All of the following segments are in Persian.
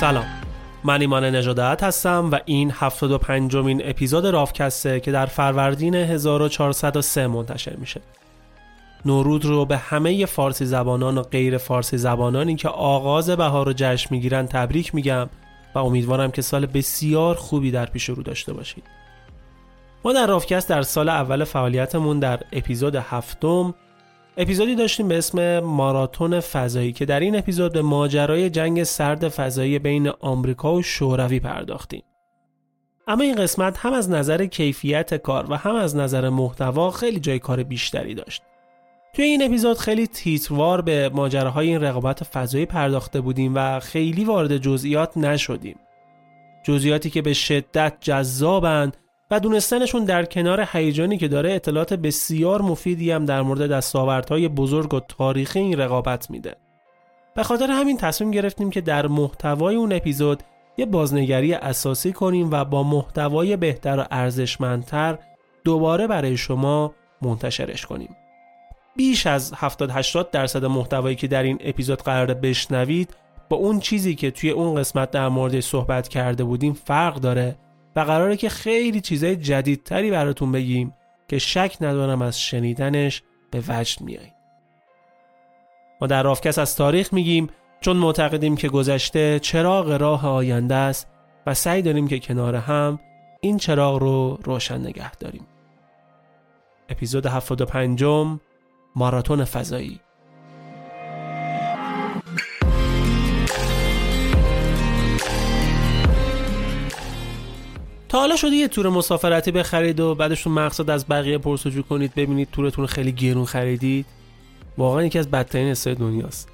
سلام. من ایمان نجادت هستم و این 75 مین اپیزود رافکسته که در فروردین 1403 منتشر میشه. نورود رو به همه فارسی زبانان و غیر فارسی زبانانی که آغاز بهار رو جشن می‌گیرن تبریک میگم و امیدوارم که سال بسیار خوبی در پیش رو داشته باشید. ما در رافکست در سال اول فعالیتمون در اپیزود هفتم اپیزودی داشتیم به اسم ماراتون فضایی که در این اپیزود به ماجرای جنگ سرد فضایی بین آمریکا و شوروی پرداختیم. اما این قسمت هم از نظر کیفیت کار و هم از نظر محتوا خیلی جای کار بیشتری داشت. توی این اپیزود خیلی تیتروار به ماجراهای این رقابت فضایی پرداخته بودیم و خیلی وارد جزئیات نشدیم. جزئیاتی که به شدت جذابند و دونستنشون در کنار هیجانی که داره اطلاعات بسیار مفیدی هم در مورد دستاوردهای بزرگ و تاریخی این رقابت میده. به خاطر همین تصمیم گرفتیم که در محتوای اون اپیزود یه بازنگری اساسی کنیم و با محتوای بهتر و ارزشمندتر دوباره برای شما منتشرش کنیم. بیش از 70 80 درصد محتوایی که در این اپیزود قرار بشنوید با اون چیزی که توی اون قسمت در مورد صحبت کرده بودیم فرق داره و قراره که خیلی چیزای جدیدتری براتون بگیم که شک ندارم از شنیدنش به وجد میاییم ما در رافکس از تاریخ میگیم چون معتقدیم که گذشته چراغ راه آینده است و سعی داریم که کنار هم این چراغ رو روشن نگه داریم. اپیزود 75 ماراتون فضایی. تا حالا شده یه تور مسافرتی بخرید و بعدشون مقصد از بقیه پرسجو کنید ببینید تورتون خیلی گرون خریدید. واقعا یکی از بدترین حسای دنیاست.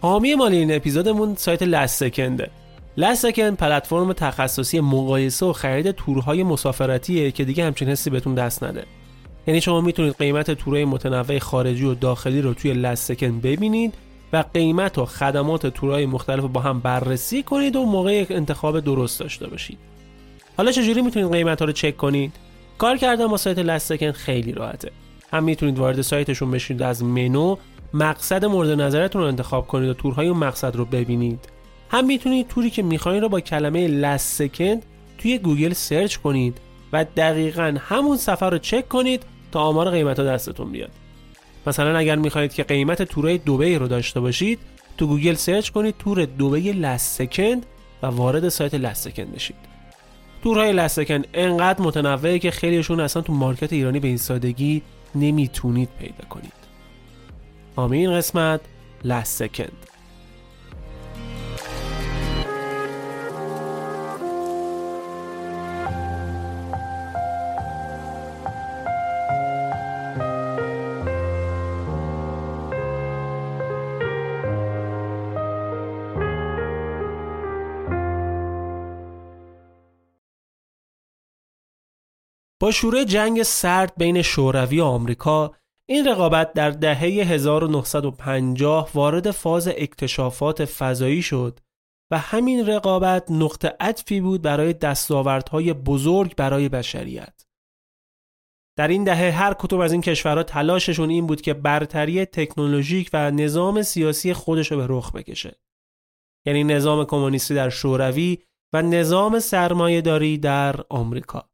حامی مالی این اپیزودمون سایت لست سکنده لست سکند پلتفرم تخصصی مقایسه و خرید تورهای مسافرتیه که دیگه همچین حسی بهتون دست نده. یعنی شما می‌تونید قیمت تورهای متنوع خارجی و داخلی رو توی لست سکند ببینید و قیمت و خدمات تورهای مختلف با هم بررسی کنید و موقع انتخاب درست داشته باشید. حالا چجوری می‌تونید قیمت ها رو چک کنید؟ کار کردن با سایت لست خیلی راحته. هم می‌تونید وارد سایتشون بشید از منو مقصد مورد نظرتون رو انتخاب کنید و تورهای اون مقصد رو ببینید. هم می‌تونید توری که می‌خواین رو با کلمه Last Second توی گوگل search کنید و دقیقا همون سفر رو چک کنید تا آمار قیمت ها دستتون بیاد. مثلا اگر می‌خواهید که قیمت تورای دوبی رو داشته باشید تو گوگل search کنید تور دوبی Last Second و وارد سایت Last Second بشید. تورهای لست سکند انقدر متنوعه که خیلیشون اصلا تو مارکت ایرانی به این سادگی نمی‌تونید پیدا کنید. آمین قسمت لست با شروع جنگ سرد بین شوروی و آمریکا این رقابت در دهه 1950 وارد فاز اکتشافات فضایی شد و همین رقابت نقطه عطفی بود برای دستاوردهای بزرگ برای بشریت. در این دهه هر کتب از این کشورها تلاششون این بود که برتری تکنولوژیک و نظام سیاسی خودش رو به رخ بکشه. یعنی نظام کمونیستی در شوروی و نظام سرمایهداری در آمریکا.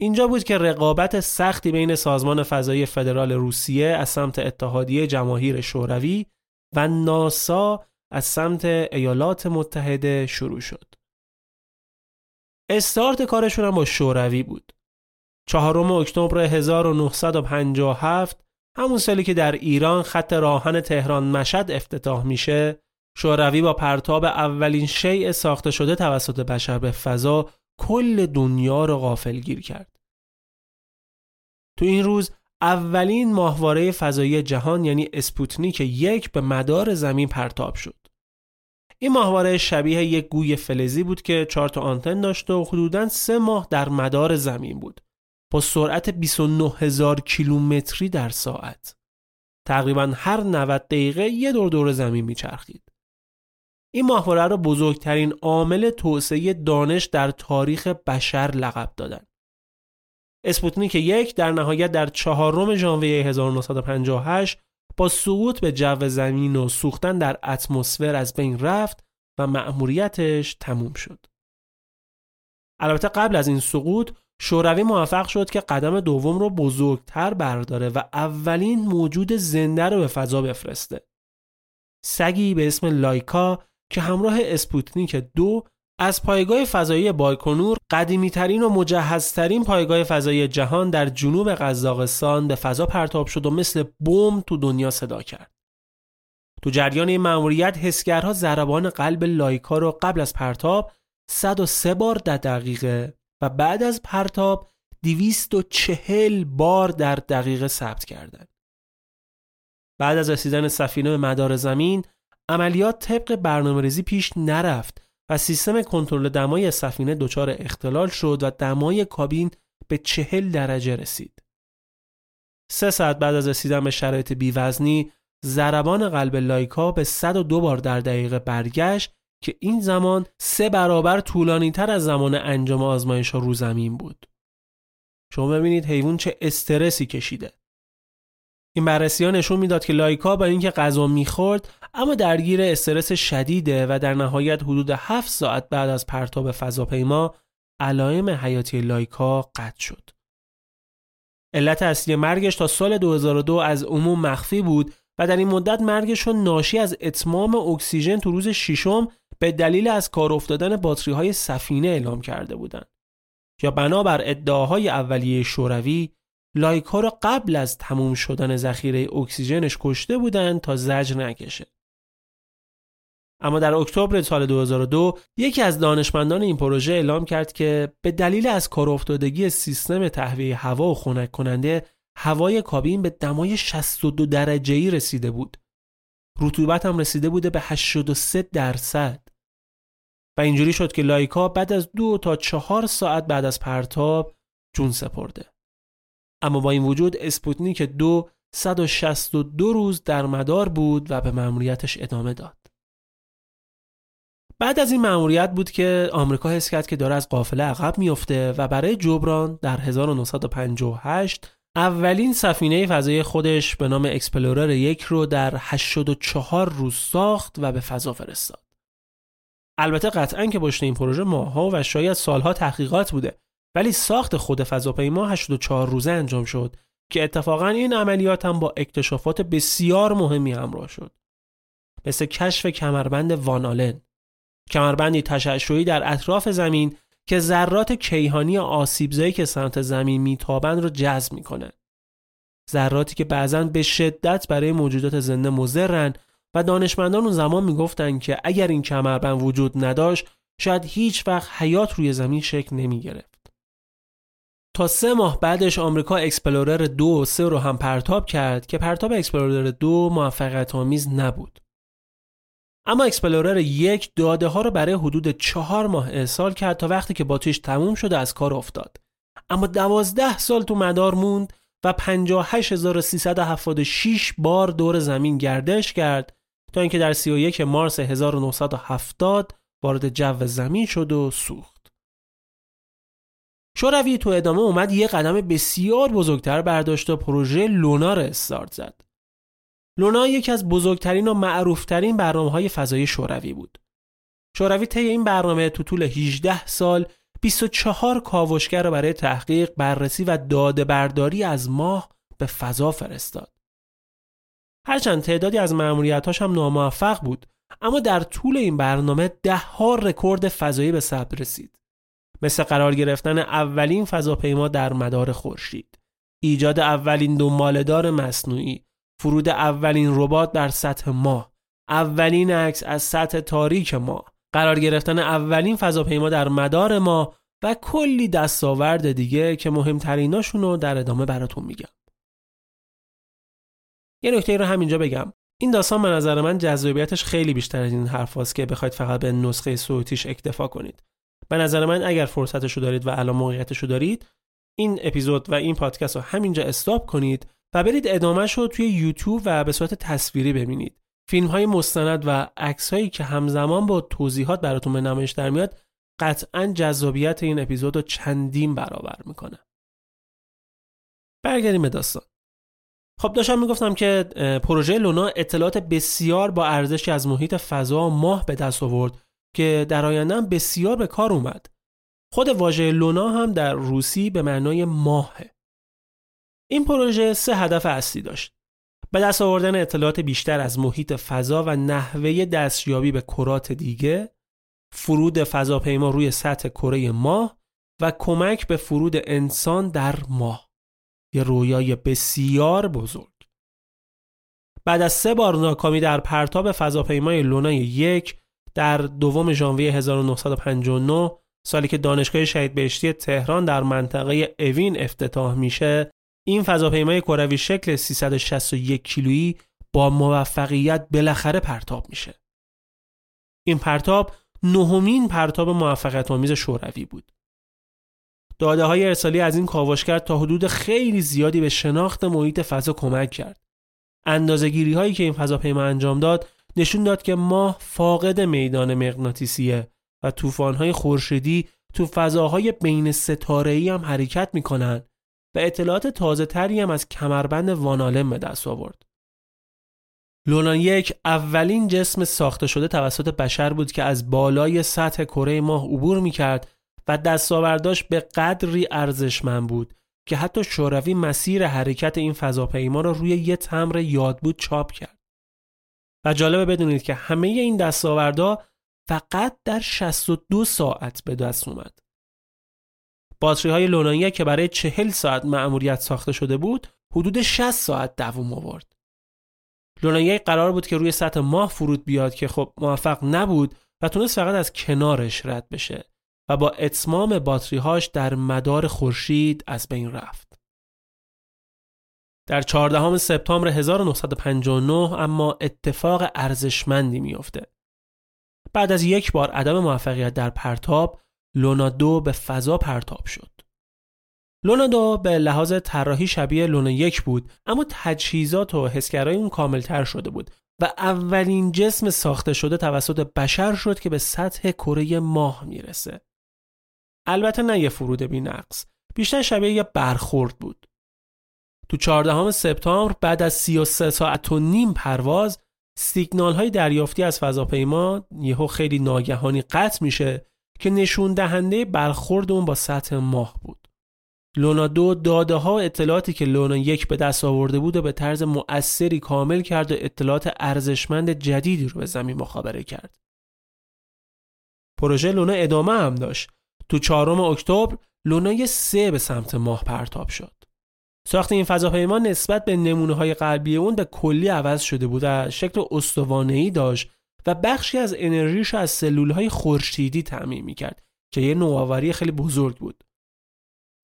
اینجا بود که رقابت سختی بین سازمان فضایی فدرال روسیه از سمت اتحادیه جماهیر شوروی و ناسا از سمت ایالات متحده شروع شد. استارت کارشون هم با شوروی بود. چهارم اکتبر 1957 همون سالی که در ایران خط راهن تهران مشد افتتاح میشه شوروی با پرتاب اولین شیء ساخته شده توسط بشر به فضا کل دنیا رو غافل گیر کرد. تو این روز اولین ماهواره فضایی جهان یعنی اسپوتنیک یک به مدار زمین پرتاب شد. این ماهواره شبیه یک گوی فلزی بود که چهار تا آنتن داشت و حدوداً سه ماه در مدار زمین بود. با سرعت 29 هزار کیلومتری در ساعت. تقریبا هر 90 دقیقه یه دور دور زمین میچرخید. این ماهواره را بزرگترین عامل توسعه دانش در تاریخ بشر لقب دادن. اسپوتنیک یک در نهایت در چهارم ژانویه 1958 با سقوط به جو زمین و سوختن در اتمسفر از بین رفت و مأموریتش تموم شد. البته قبل از این سقوط شوروی موفق شد که قدم دوم رو بزرگتر برداره و اولین موجود زنده رو به فضا بفرسته. سگی به اسم لایکا که همراه اسپوتنیک دو از پایگاه فضایی بایکنور قدیمیترین و مجهزترین پایگاه فضایی جهان در جنوب قزاقستان به فضا پرتاب شد و مثل بمب تو دنیا صدا کرد. تو جریان این مأموریت حسگرها ضربان قلب لایکا رو قبل از پرتاب 103 بار در دقیقه و بعد از پرتاب 240 بار در دقیقه ثبت کردند. بعد از رسیدن سفینه به مدار زمین عملیات طبق برنامه پیش نرفت و سیستم کنترل دمای سفینه دچار اختلال شد و دمای کابین به چهل درجه رسید. سه ساعت بعد از رسیدن به شرایط بیوزنی ضربان قلب لایکا به 102 بار در دقیقه برگشت که این زمان سه برابر طولانی تر از زمان انجام آزمایش ها رو زمین بود. شما ببینید حیوان چه استرسی کشیده. این بررسی ها نشون می‌داد که لایکا با اینکه غذا می‌خورد اما درگیر استرس شدیده و در نهایت حدود 7 ساعت بعد از پرتاب فضاپیما علائم حیاتی لایکا قطع شد. علت اصلی مرگش تا سال 2002 از عموم مخفی بود و در این مدت مرگش ناشی از اتمام اکسیژن تو روز ششم به دلیل از کار افتادن باتری های سفینه اعلام کرده بودند. یا بنابر ادعاهای اولیه شوروی لایکا را قبل از تموم شدن ذخیره اکسیژنش کشته بودند تا زجر نکشه. اما در اکتبر سال 2002 یکی از دانشمندان این پروژه اعلام کرد که به دلیل از کار افتادگی سیستم تهویه هوا و خنک کننده هوای کابین به دمای 62 درجه ای رسیده بود. رطوبت هم رسیده بوده به 83 درصد. و اینجوری شد که لایکا بعد از دو تا چهار ساعت بعد از پرتاب جون سپرده. اما با این وجود اسپوتنیک دو 162 روز در مدار بود و به مأموریتش ادامه داد. بعد از این مأموریت بود که آمریکا حس کرد که داره از قافله عقب میفته و برای جبران در 1958 اولین سفینه فضایی خودش به نام اکسپلورر یک رو در 84 روز ساخت و به فضا فرستاد. البته قطعا که پشت این پروژه ماها و شاید سالها تحقیقات بوده ولی ساخت خود فضاپیما 84 روزه انجام شد که اتفاقا این عملیات هم با اکتشافات بسیار مهمی همراه شد. مثل کشف کمربند وانالن کمربندی تشعشعی در اطراف زمین که ذرات کیهانی آسیبزایی که سمت زمین میتابند رو جذب می‌کنه ذراتی که بعضا به شدت برای موجودات زنده مضرن و دانشمندان اون زمان می‌گفتن که اگر این کمربند وجود نداشت شاید هیچ وقت حیات روی زمین شکل نمی گرفت. تا سه ماه بعدش آمریکا اکسپلورر دو و سه رو هم پرتاب کرد که پرتاب اکسپلورر دو موفقیت آمیز نبود. اما اکسپلورر یک داده ها رو برای حدود چهار ماه ارسال کرد تا وقتی که باتریش تموم شد و از کار افتاد. اما دوازده سال تو مدار موند و 58376 بار دور زمین گردش کرد تا اینکه در 31 مارس 1970 وارد جو زمین شد و سوخت. شوروی تو ادامه اومد یه قدم بسیار بزرگتر برداشت و پروژه لونا را استارت زد. لونا یکی از بزرگترین و معروفترین برنامه های فضایی شوروی بود. شوروی طی این برنامه تو طول 18 سال 24 کاوشگر را برای تحقیق، بررسی و داده برداری از ماه به فضا فرستاد. هرچند تعدادی از معمولیتاش هم ناموفق بود اما در طول این برنامه ده ها رکورد فضایی به ثبت رسید مثل قرار گرفتن اولین فضاپیما در مدار خورشید. ایجاد اولین دنبالهدار مصنوعی فرود اولین ربات در سطح ماه. اولین عکس از سطح تاریک ما قرار گرفتن اولین فضاپیما در مدار ما و کلی دستاورد دیگه که مهمتریناشون رو در ادامه براتون میگم. یه نکته رو همینجا بگم. این داستان به نظر من جذابیتش خیلی بیشتر از این حرف که بخواید فقط به نسخه صوتیش اکتفا کنید. به نظر من اگر فرصتش رو دارید و الان موقعیتش رو دارید این اپیزود و این پادکست رو همینجا استاپ کنید و برید ادامهش رو توی یوتیوب و به صورت تصویری ببینید. فیلم های مستند و عکس هایی که همزمان با توضیحات براتون به نمایش در میاد قطعا جذابیت این اپیزود رو چندین برابر می‌کنه. برگردیم به داستان. خب داشتم می‌گفتم که پروژه لونا اطلاعات بسیار با ارزشی از محیط فضا ماه به دست آورد که در آینده بسیار به کار اومد. خود واژه لونا هم در روسی به معنای ماهه. این پروژه سه هدف اصلی داشت. به دست آوردن اطلاعات بیشتر از محیط فضا و نحوه دستیابی به کرات دیگه، فرود فضاپیما روی سطح کره ماه و کمک به فرود انسان در ماه. یه رویای بسیار بزرگ بعد از سه بار ناکامی در پرتاب فضاپیمای لونا یک در دوم ژانویه 1959 سالی که دانشگاه شهید بهشتی تهران در منطقه اوین افتتاح میشه این فضاپیمای کروی شکل 361 کیلویی با موفقیت بالاخره پرتاب میشه این پرتاب نهمین پرتاب موفقیت آمیز شوروی بود داده های ارسالی از این کاوشگر تا حدود خیلی زیادی به شناخت محیط فضا کمک کرد. اندازه‌گیری هایی که این فضاپیما انجام داد نشون داد که ماه فاقد میدان مغناطیسیه و های خورشیدی تو فضاهای بین ستاره‌ای هم حرکت می‌کنن و اطلاعات تازه تری هم از کمربند وانالم به دست آورد. لونان یک اولین جسم ساخته شده توسط بشر بود که از بالای سطح کره ماه عبور می‌کرد و دستاورداش به قدری ارزشمند بود که حتی شوروی مسیر حرکت این فضاپیما را روی یه تمر یاد بود چاپ کرد. جالبه بدونید که همه این دستاوردها فقط در 62 ساعت به دست اومد. باتری های لونانیه که برای 40 ساعت مأموریت ساخته شده بود حدود 60 ساعت دوام آورد. لونانیه قرار بود که روی سطح ماه فرود بیاد که خب موفق نبود و تونست فقط از کنارش رد بشه و با اتمام باتریهاش در مدار خورشید از بین رفت. در 14 سپتامبر 1959 اما اتفاق ارزشمندی میافته. بعد از یک بار عدم موفقیت در پرتاب، لونا دو به فضا پرتاب شد. لونا دو به لحاظ طراحی شبیه لونا یک بود اما تجهیزات و حسگرای اون کاملتر شده بود و اولین جسم ساخته شده توسط بشر شد که به سطح کره ماه می‌رسه. البته نه یه فرود بی نقص بیشتر شبیه یه برخورد بود تو 14 سپتامبر بعد از 33 ساعت و نیم پرواز سیگنال های دریافتی از فضاپیما یهو خیلی ناگهانی قطع میشه که نشون دهنده برخورد اون با سطح ماه بود لونا دو داده ها اطلاعاتی که لونا یک به دست آورده بود و به طرز مؤثری کامل کرد و اطلاعات ارزشمند جدیدی رو به زمین مخابره کرد. پروژه لونا ادامه هم داشت. تو چهارم اکتبر لونای سه به سمت ماه پرتاب شد. ساخت این فضاپیما نسبت به نمونه های قلبی اون به کلی عوض شده بود و شکل استوانه‌ای داشت و بخشی از انرژیش از سلول های خورشیدی تعمین می‌کرد که یه نوآوری خیلی بزرگ بود.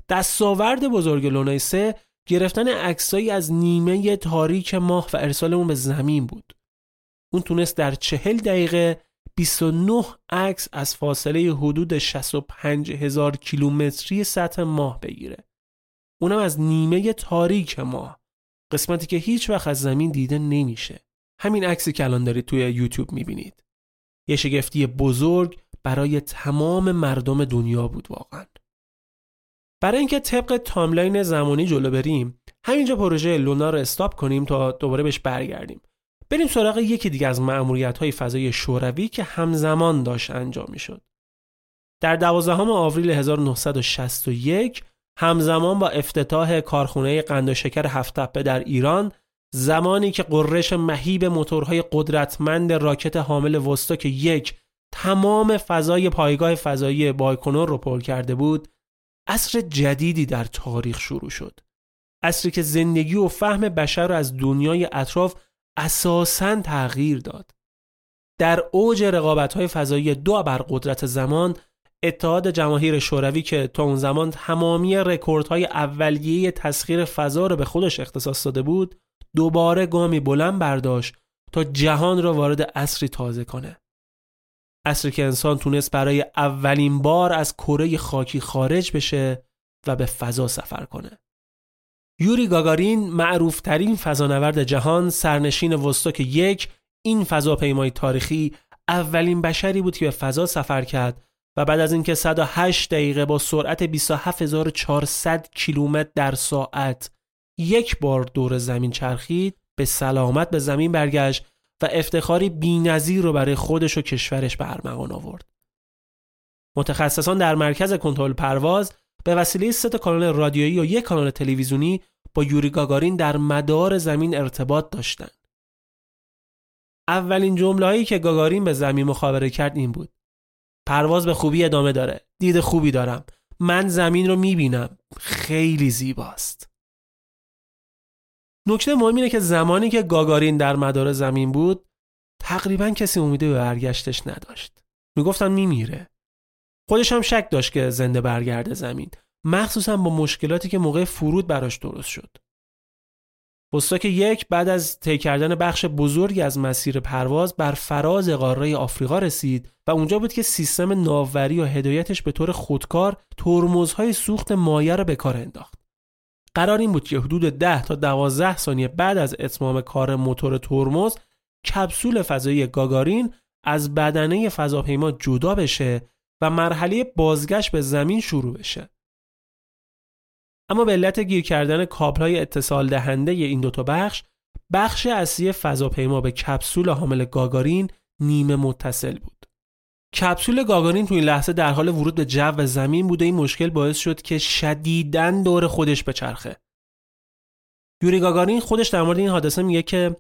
دستاورد بزرگ لونای سه گرفتن عکسایی از نیمه تاریک ماه و ارسال اون به زمین بود. اون تونست در چهل دقیقه 29 عکس از فاصله حدود 65 هزار کیلومتری سطح ماه بگیره. اونم از نیمه تاریک ماه. قسمتی که هیچ وقت از زمین دیده نمیشه. همین عکسی که الان دارید توی یوتیوب می‌بینید. یه شگفتی بزرگ برای تمام مردم دنیا بود واقعا. برای اینکه طبق تاملاین زمانی جلو بریم همینجا پروژه لونا رو استاپ کنیم تا دوباره بهش برگردیم بریم سراغ یکی دیگه از معمولیت های فضای شوروی که همزمان داشت انجام می شد. در 12 آوریل 1961 همزمان با افتتاح کارخونه قند و شکر هفتپه در ایران زمانی که قررش مهیب موتورهای قدرتمند راکت حامل وستوک یک تمام فضای پایگاه فضایی بایکنور رو پر کرده بود عصر جدیدی در تاریخ شروع شد. عصری که زندگی و فهم بشر از دنیای اطراف اساساً تغییر داد. در اوج های فضایی دو قدرت زمان اتحاد جماهیر شوروی که تا اون زمان تمامی رکوردهای اولیه تسخیر فضا رو به خودش اختصاص داده بود دوباره گامی بلند برداشت تا جهان را وارد عصری تازه کنه. عصری که انسان تونست برای اولین بار از کره خاکی خارج بشه و به فضا سفر کنه. یوری گاگارین معروفترین فضانورد جهان سرنشین وستوک یک این فضاپیمای تاریخی اولین بشری بود که به فضا سفر کرد و بعد از اینکه 108 دقیقه با سرعت 27400 کیلومتر در ساعت یک بار دور زمین چرخید به سلامت به زمین برگشت و افتخاری بینظیر رو برای خودش و کشورش به ارمغان آورد. متخصصان در مرکز کنترل پرواز به وسیله سه کانال رادیویی و یک کانال تلویزیونی با یوری گاگارین در مدار زمین ارتباط داشتند. اولین جمله هایی که گاگارین به زمین مخابره کرد این بود. پرواز به خوبی ادامه داره. دید خوبی دارم. من زمین رو می‌بینم. خیلی زیباست. نکته مهم اینه که زمانی که گاگارین در مدار زمین بود تقریبا کسی امیده به برگشتش نداشت. می‌گفتن میمیره. خودش هم شک داشت که زنده برگرده زمین مخصوصا با مشکلاتی که موقع فرود براش درست شد وستاک یک بعد از طی کردن بخش بزرگی از مسیر پرواز بر فراز قاره آفریقا رسید و اونجا بود که سیستم ناوری و هدایتش به طور خودکار ترمزهای سوخت مایع را به کار انداخت. قرار این بود که حدود 10 تا 12 ثانیه بعد از اتمام کار موتور ترمز کپسول فضایی گاگارین از بدنه فضاپیما جدا بشه و مرحله بازگشت به زمین شروع بشه. اما به علت گیر کردن کابل‌های اتصال دهنده این دوتا بخش بخش اصلی فضاپیما به کپسول حامل گاگارین نیمه متصل بود. کپسول گاگارین تو این لحظه در حال ورود به جو زمین بوده این مشکل باعث شد که شدیداً دور خودش بچرخه. یوری گاگارین خودش در مورد این حادثه میگه که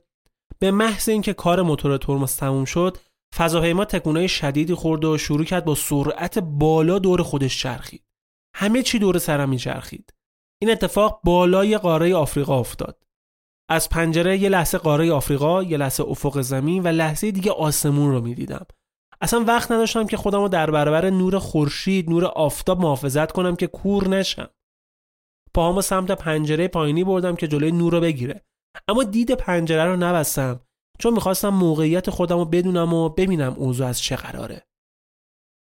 به محض اینکه کار موتور ترمز تموم شد فضاپیما تکونای شدیدی خورد و شروع کرد با سرعت بالا دور خودش چرخید. همه چی دور سرم میچرخید. این اتفاق بالای قاره آفریقا افتاد. از پنجره یه لحظه قاره آفریقا، یه لحظه افق زمین و لحظه دیگه آسمون رو می‌دیدم. اصلا وقت نداشتم که خودم رو در برابر نور خورشید، نور آفتاب محافظت کنم که کور نشم. پاهامو سمت پنجره پایینی بردم که جلوی نور رو بگیره. اما دید پنجره رو نبستم چون می‌خواستم موقعیت خودم رو بدونم و ببینم اوضاع از چه قراره.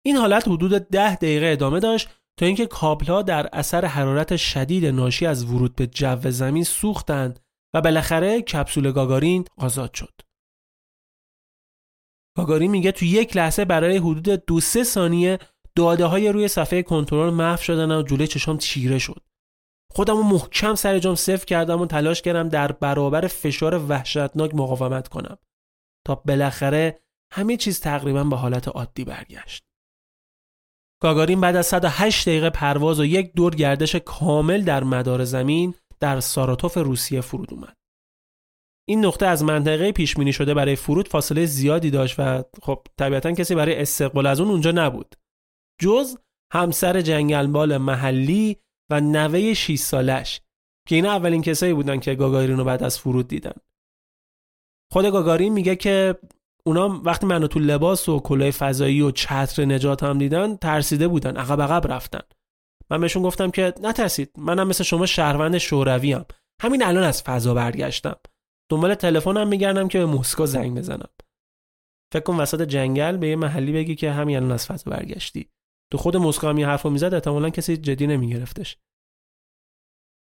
این حالت حدود ده دقیقه ادامه داشت تا اینکه کابلها در اثر حرارت شدید ناشی از ورود به جو زمین سوختند و بالاخره کپسول گاگارین آزاد شد. گاگارین میگه تو یک لحظه برای حدود دو سه ثانیه داده های روی صفحه کنترل محو شدن و جلوی چشام چیره شد. خودم محکم سر جام صفر کردم و تلاش کردم در برابر فشار وحشتناک مقاومت کنم تا بالاخره همه چیز تقریبا به حالت عادی برگشت. گاگارین بعد از 108 دقیقه پرواز و یک دور گردش کامل در مدار زمین در ساراتوف روسیه فرود اومد. این نقطه از منطقه پیش بینی شده برای فرود فاصله زیادی داشت و خب طبیعتا کسی برای استقبال از اون اونجا نبود. جز همسر جنگلبال محلی و نوه 6 سالش که اینا اولین کسایی بودن که گاگارین رو بعد از فرود دیدن. خود گاگارین میگه که اونا وقتی منو تو لباس و کلاه فضایی و چتر نجات هم دیدن ترسیده بودن عقب عقب رفتن. من بهشون گفتم که نترسید منم مثل شما شهروند شوروی هم. همین الان از فضا برگشتم. دنبال تلفنم میگردم که به مسکو زنگ بزنم. فکر کن وسط جنگل به یه محلی بگی که همین الان از فضا برگشتی. تو خود مسکو هم یه حرفو می‌زد احتمالا کسی جدی نمیگرفتش.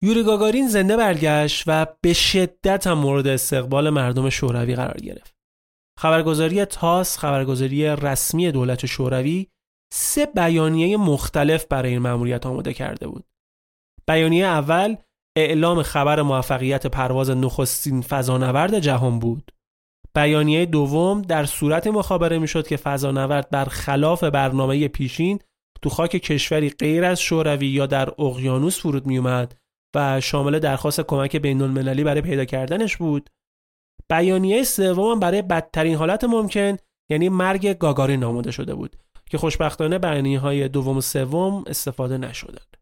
یوری گاگارین زنده برگشت و به شدت هم مورد استقبال مردم شوروی قرار گرفت. خبرگزاری تاس خبرگزاری رسمی دولت شوروی سه بیانیه مختلف برای این مأموریت آماده کرده بود. بیانیه اول اعلام خبر موفقیت پرواز نخستین فضانورد جهان بود. بیانیه دوم در صورت مخابره می‌شد که فضانورد برخلاف برنامه پیشین تو خاک کشوری غیر از شوروی یا در اقیانوس فرود میومد و شامل درخواست کمک بین المللی برای پیدا کردنش بود بیانیه سوم برای بدترین حالت ممکن یعنی مرگ گاگارین آماده شده بود که خوشبختانه بیانیه های دوم و سوم استفاده نشدند.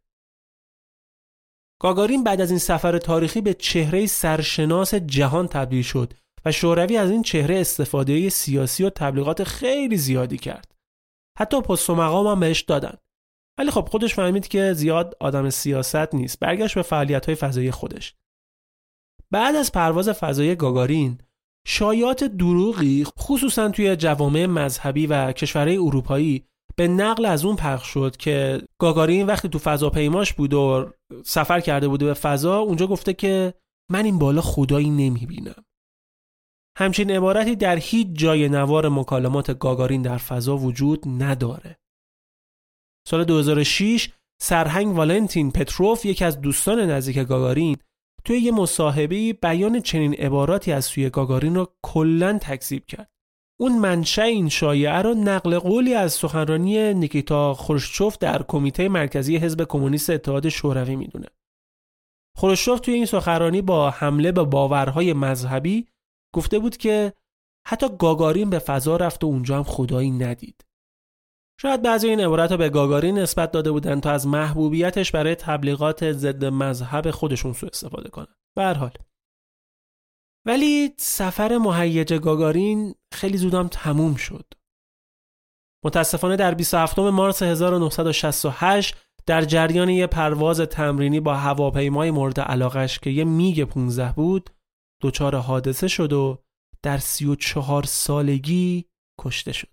گاگارین بعد از این سفر تاریخی به چهره سرشناس جهان تبدیل شد و شوروی از این چهره استفاده سیاسی و تبلیغات خیلی زیادی کرد. حتی پست و مقام هم بهش دادن. ولی خب خودش فهمید که زیاد آدم سیاست نیست. برگشت به فعالیت های فضایی خودش. بعد از پرواز فضایی گاگارین شایعات دروغی خصوصا توی جوامع مذهبی و کشورهای اروپایی به نقل از اون پخش شد که گاگارین وقتی تو فضاپیماش بود و سفر کرده بوده به فضا اونجا گفته که من این بالا خدایی نمی‌بینم. همچین عبارتی در هیچ جای نوار مکالمات گاگارین در فضا وجود نداره. سال 2006 سرهنگ والنتین پتروف یکی از دوستان نزدیک گاگارین توی یه مصاحبه بیان چنین عباراتی از سوی گاگارین رو کلا تکذیب کرد. اون منشأ این شایعه رو نقل قولی از سخنرانی نیکیتا خروشچوف در کمیته مرکزی حزب کمونیست اتحاد شوروی می‌دونه. خروشچوف توی این سخنرانی با حمله به باورهای مذهبی گفته بود که حتی گاگارین به فضا رفت و اونجا هم خدایی ندید. شاید بعضی این عبارت رو به گاگارین نسبت داده بودن تا از محبوبیتش برای تبلیغات ضد مذهب خودشون سو استفاده کنن. به حال ولی سفر مهیج گاگارین خیلی زودم تموم شد. متاسفانه در 27 مارس 1968 در جریان یه پرواز تمرینی با هواپیمای مورد علاقش که یه میگ 15 بود دچار حادثه شد و در 34 سالگی کشته شد.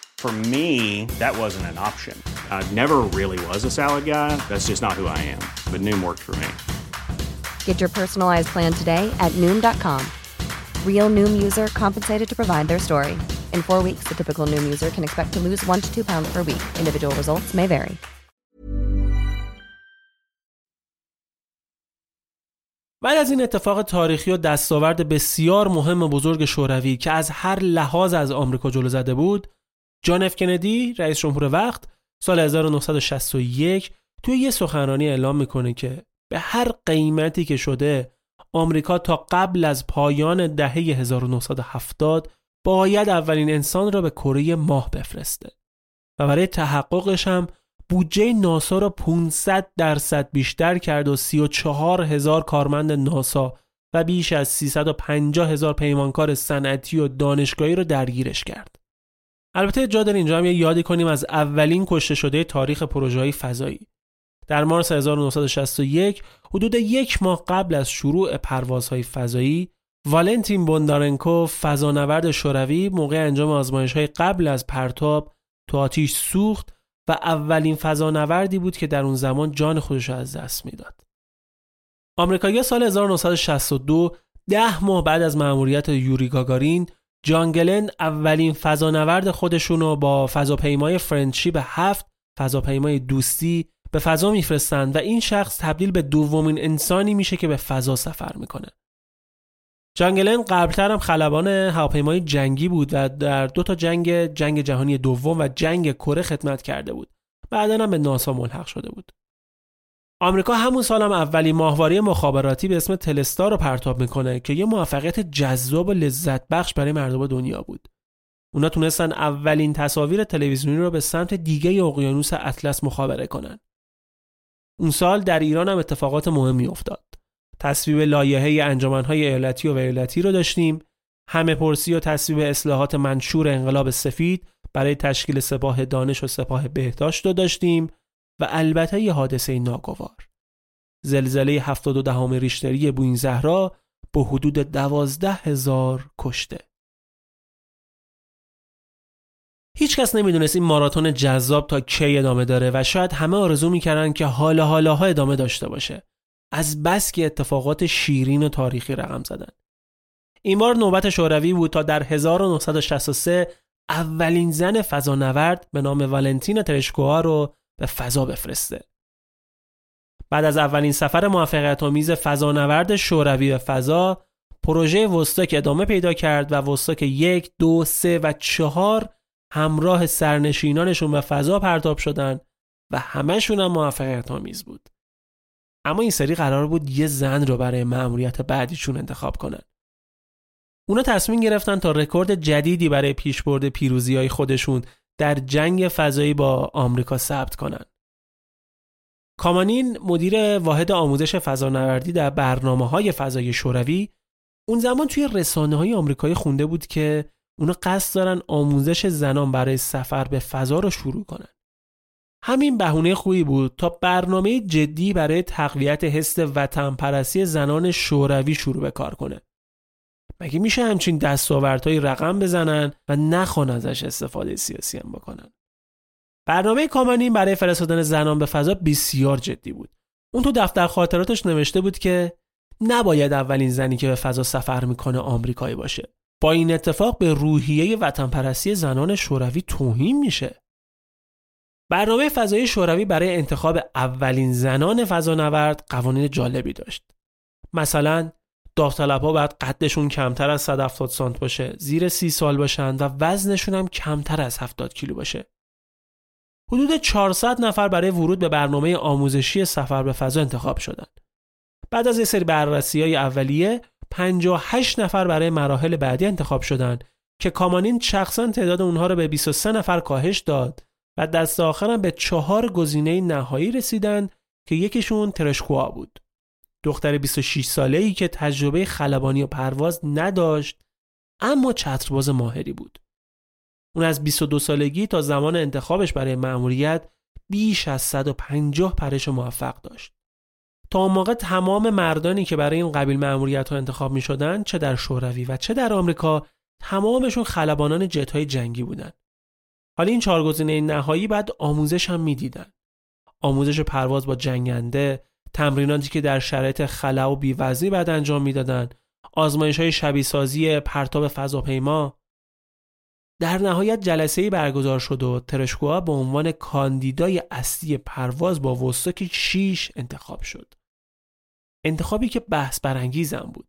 For me, that wasn't an option. I never really was a salad guy. That's just not who I am. But Noom worked for me. Get your personalized plan today at Noom.com. Real Noom user compensated to provide their story. In four weeks, the typical Noom user can expect to lose one to two pounds per week. Individual results may vary. بعد از این اتفاق تاریخی و دستاورد بسیار مهم و بزرگ شوروی که از هر لحاظ از آمریکا جلو زده بود جان اف کندی رئیس جمهور وقت سال 1961 توی یه سخنرانی اعلام می‌کنه که به هر قیمتی که شده آمریکا تا قبل از پایان دهه 1970 باید اولین انسان را به کره ماه بفرسته و برای تحققش هم بودجه ناسا را 500 درصد بیشتر کرد و 34 هزار کارمند ناسا و بیش از 350 هزار پیمانکار صنعتی و دانشگاهی را درگیرش کرد. البته جا داره اینجا هم یه یادی کنیم از اولین کشته شده تاریخ پروژه فضایی. در مارس 1961 حدود یک ماه قبل از شروع پروازهای فضایی والنتین بوندارنکو فضانورد شوروی موقع انجام آزمایش های قبل از پرتاب تو آتیش سوخت و اولین فضانوردی بود که در اون زمان جان خودش را از دست می‌داد. آمریکایی سال 1962 ده ماه بعد از مأموریت یوری گاگارین جان گلن اولین فضانورد خودشون رو با فضاپیمای Friendship هفت فضاپیمای دوستی به فضا میفرستند و این شخص تبدیل به دومین انسانی میشه که به فضا سفر می‌کنه. جان گلن قبلتر هم خلبان هواپیمای جنگی بود و در دو تا جنگ جنگ جهانی دوم و جنگ کره خدمت کرده بود. بعدا هم به ناسا ملحق شده بود. آمریکا همون سال هم اولین ماهواره مخابراتی به اسم تلستا رو پرتاب می‌کنه که یه موفقیت جذاب و لذت بخش برای مردم دنیا بود. اونا تونستن اولین تصاویر تلویزیونی رو به سمت دیگه اقیانوس اطلس مخابره کنن. اون سال در ایران هم اتفاقات مهمی افتاد. تصویب لایحه انجمنهای ایالتی و ولایتی رو داشتیم همه پرسی و تصویب اصلاحات منشور انقلاب سفید برای تشکیل سپاه دانش و سپاه بهداشت رو داشتیم و البته یه حادثه ناگوار. زلزله 72 دهم ریشتری بوین زهرا با حدود دوازده هزار کشته. هیچ کس نمی‌دونست این ماراتون جذاب تا کی ادامه داره و شاید همه آرزو می‌کردن که حالا حالاها ادامه داشته باشه. از بس که اتفاقات شیرین و تاریخی رقم زدن. این بار نوبت شوروی بود تا در 1963 اولین زن فضانورد به نام والنتینا ترشکوها رو به فضا بفرسته. بعد از اولین سفر موفقیت آمیز فضانورد شوروی به فضا، پروژه وستاک ادامه پیدا کرد و وستاک یک، دو، سه و چهار همراه سرنشینانشون به فضا پرتاب شدن و همهشون هم موفقیت آمیز بود. اما این سری قرار بود یه زن رو برای مأموریت بعدیشون انتخاب کنن. اونا تصمیم گرفتن تا رکورد جدیدی برای پیشبرد پیروزی های خودشون در جنگ فضایی با آمریکا ثبت کنن. کامانین مدیر واحد آموزش فضانوردی در برنامه های فضای شوروی اون زمان توی رسانه های آمریکایی خونده بود که اونا قصد دارن آموزش زنان برای سفر به فضا رو شروع کنن. همین بهونه خوبی بود تا برنامه جدی برای تقویت حس وطن پرستی زنان شوروی شروع به کار کنه. مگه میشه همچین دستاوردهایی رقم بزنن و نخوان ازش استفاده سیاسی هم بکنن. برنامه کامانین برای فرستادن زنان به فضا بسیار جدی بود. اون تو دفتر خاطراتش نوشته بود که نباید اولین زنی که به فضا سفر می‌کنه آمریکایی باشه. با این اتفاق به روحیه وطن پرستی زنان شوروی توهین میشه برنامه فضایی شوروی برای انتخاب اولین زنان فضانورد قوانین جالبی داشت مثلا داوطلبها باید قدشون کمتر از 170 سانت باشه زیر 30 سال باشن و وزنشون هم کمتر از 70 کیلو باشه حدود 400 نفر برای ورود به برنامه آموزشی سفر به فضا انتخاب شدند. بعد از یه سری بررسی های اولیه 58 نفر برای مراحل بعدی انتخاب شدند که کامانین شخصا تعداد اونها رو به 23 نفر کاهش داد و دست آخرم به چهار گزینه نهایی رسیدن که یکیشون ترشکوا بود. دختر 26 ساله ای که تجربه خلبانی و پرواز نداشت اما چترباز ماهری بود. اون از 22 سالگی تا زمان انتخابش برای مأموریت بیش از 150 پرش موفق داشت. تا اون موقع تمام مردانی که برای این قبیل مأموریت ها انتخاب می شدن چه در شوروی و چه در آمریکا تمامشون خلبانان جت های جنگی بودند. حالا این چهار گزینه نهایی بعد آموزش هم می‌دیدن. آموزش پرواز با جنگنده، تمریناتی که در شرایط خلا و بیوزنی بعد انجام می‌دادند، آزمایش های شبیه سازی پرتاب فضاپیما، در نهایت جلسه برگزار شد و ترشکوها به عنوان کاندیدای اصلی پرواز با وستاک 6 انتخاب شد. انتخابی که بحث برانگیزم بود.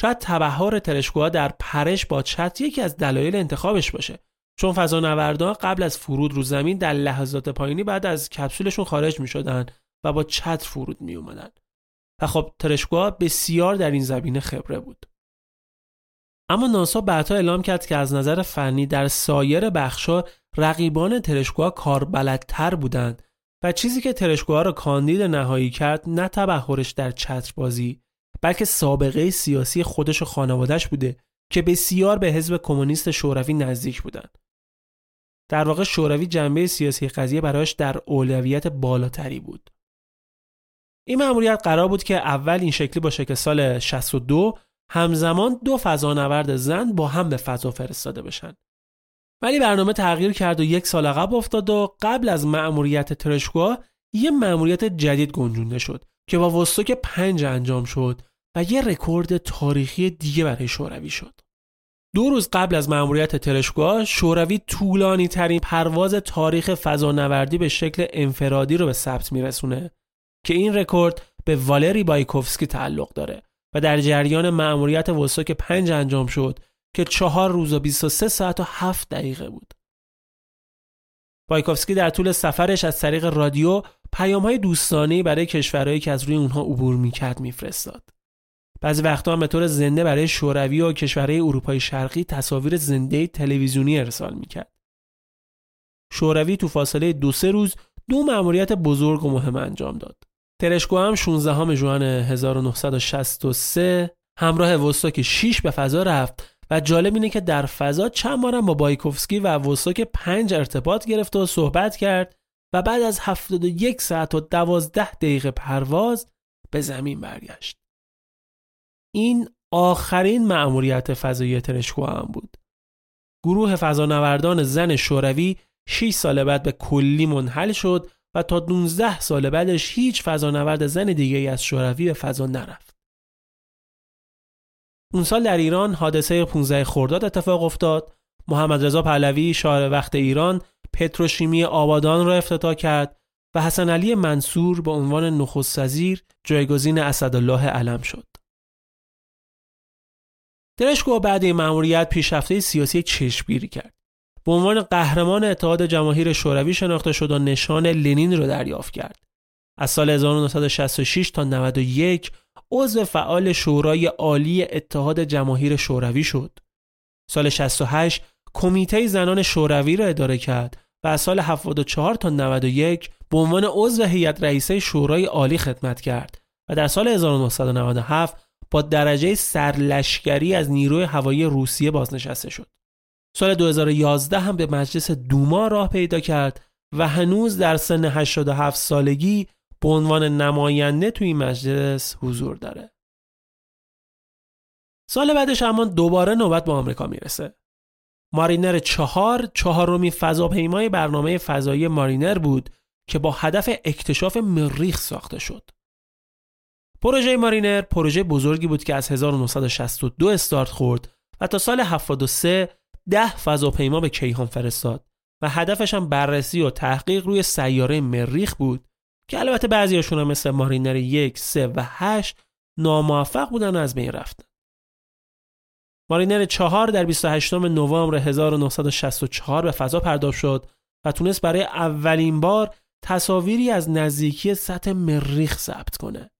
شاید تبهار ترشکوها در پرش با چت یکی از دلایل انتخابش باشه چون فضانوردان قبل از فرود رو زمین در لحظات پایینی بعد از کپسولشون خارج می شدن و با چتر فرود می اومدن. و خب ترشکوها بسیار در این زمینه خبره بود. اما ناسا بعدها اعلام کرد که از نظر فنی در سایر بخشها رقیبان ترشکوها کاربلدتر بودند و چیزی که ترشکوها را کاندید نهایی کرد نه تبهرش در چتربازی بلکه سابقه سیاسی خودش و خانوادش بوده که بسیار به حزب کمونیست شوروی نزدیک بودند. در واقع شوروی جنبه سیاسی قضیه برایش در اولویت بالاتری بود. این مأموریت قرار بود که اول این شکلی باشه که سال 62 همزمان دو فضانورد زن با هم به فضا فرستاده بشن. ولی برنامه تغییر کرد و یک سال عقب افتاد و قبل از مأموریت ترشکوا یه مأموریت جدید گنجونده شد که با وستوک پنج انجام شد و یه رکورد تاریخی دیگه برای شوروی شد. دو روز قبل از مأموریت ترشکوا شوروی طولانی ترین پرواز تاریخ فضانوردی به شکل انفرادی رو به ثبت میرسونه که این رکورد به والری بایکوفسکی تعلق داره و در جریان مأموریت وستوک پنج انجام شد که چهار روز و 23 ساعت و 7 دقیقه بود. بایکوفسکی در طول سفرش از طریق رادیو پیام های دوستانه برای کشورهایی که از روی اونها عبور می‌کرد میفرستاد. بعضی وقتا هم به طور زنده برای شوروی و کشورهای اروپای شرقی تصاویر زنده تلویزیونی ارسال می‌کرد. شوروی تو فاصله دو سه روز دو مأموریت بزرگ و مهم انجام داد. ترشکو هم 16 ژوئن 1963 همراه وستوک 6 به فضا رفت و جالب اینه که در فضا چند بارم با بایکوفسکی و وستوک 5 ارتباط گرفت و صحبت کرد و بعد از 71 ساعت و 12 دقیقه پرواز به زمین برگشت. این آخرین مأموریت فضایی ترشکو هم بود. گروه فضانوردان زن شوروی 6 سال بعد به کلی منحل شد و تا 19 سال بعدش هیچ فضانورد زن دیگه از شوروی به فضا نرفت. اون سال در ایران حادثه 15 خرداد اتفاق افتاد. محمد رضا پهلوی شاه وقت ایران پتروشیمی آبادان را افتتاح کرد و حسن علی منصور به عنوان نخست وزیر جایگزین اسدالله علم شد. درشکو بعد این مأموریت پیشرفته سیاسی چشمگیری کرد. به عنوان قهرمان اتحاد جماهیر شوروی شناخته شد و نشان لنین را دریافت کرد. از سال 1966 تا 91 عضو فعال شورای عالی اتحاد جماهیر شوروی شد. سال 68 کمیته زنان شوروی را اداره کرد و از سال 74 تا 91 به عنوان عضو هیئت رئیسه شورای عالی خدمت کرد و در سال 1997 با درجه سرلشکری از نیروی هوایی روسیه بازنشسته شد. سال 2011 هم به مجلس دوما راه پیدا کرد و هنوز در سن 87 سالگی به عنوان نماینده توی مجلس حضور داره. سال بعدش اما دوباره نوبت به آمریکا می‌رسه. مارینر چهار چهارمی فضاپیمای برنامه فضایی مارینر بود که با هدف اکتشاف مریخ ساخته شد. پروژه مارینر پروژه بزرگی بود که از 1962 استارت خورد و تا سال 73 ده فضاپیما به کیهان فرستاد و هدفش هم بررسی و تحقیق روی سیاره مریخ بود که البته بعضیاشون هم مثل مارینر یک، سه و هشت ناموفق بودن و از بین رفتن. مارینر چهار در 28 نوامبر 1964 به فضا پرداخت شد و تونست برای اولین بار تصاویری از نزدیکی سطح مریخ ثبت کنه.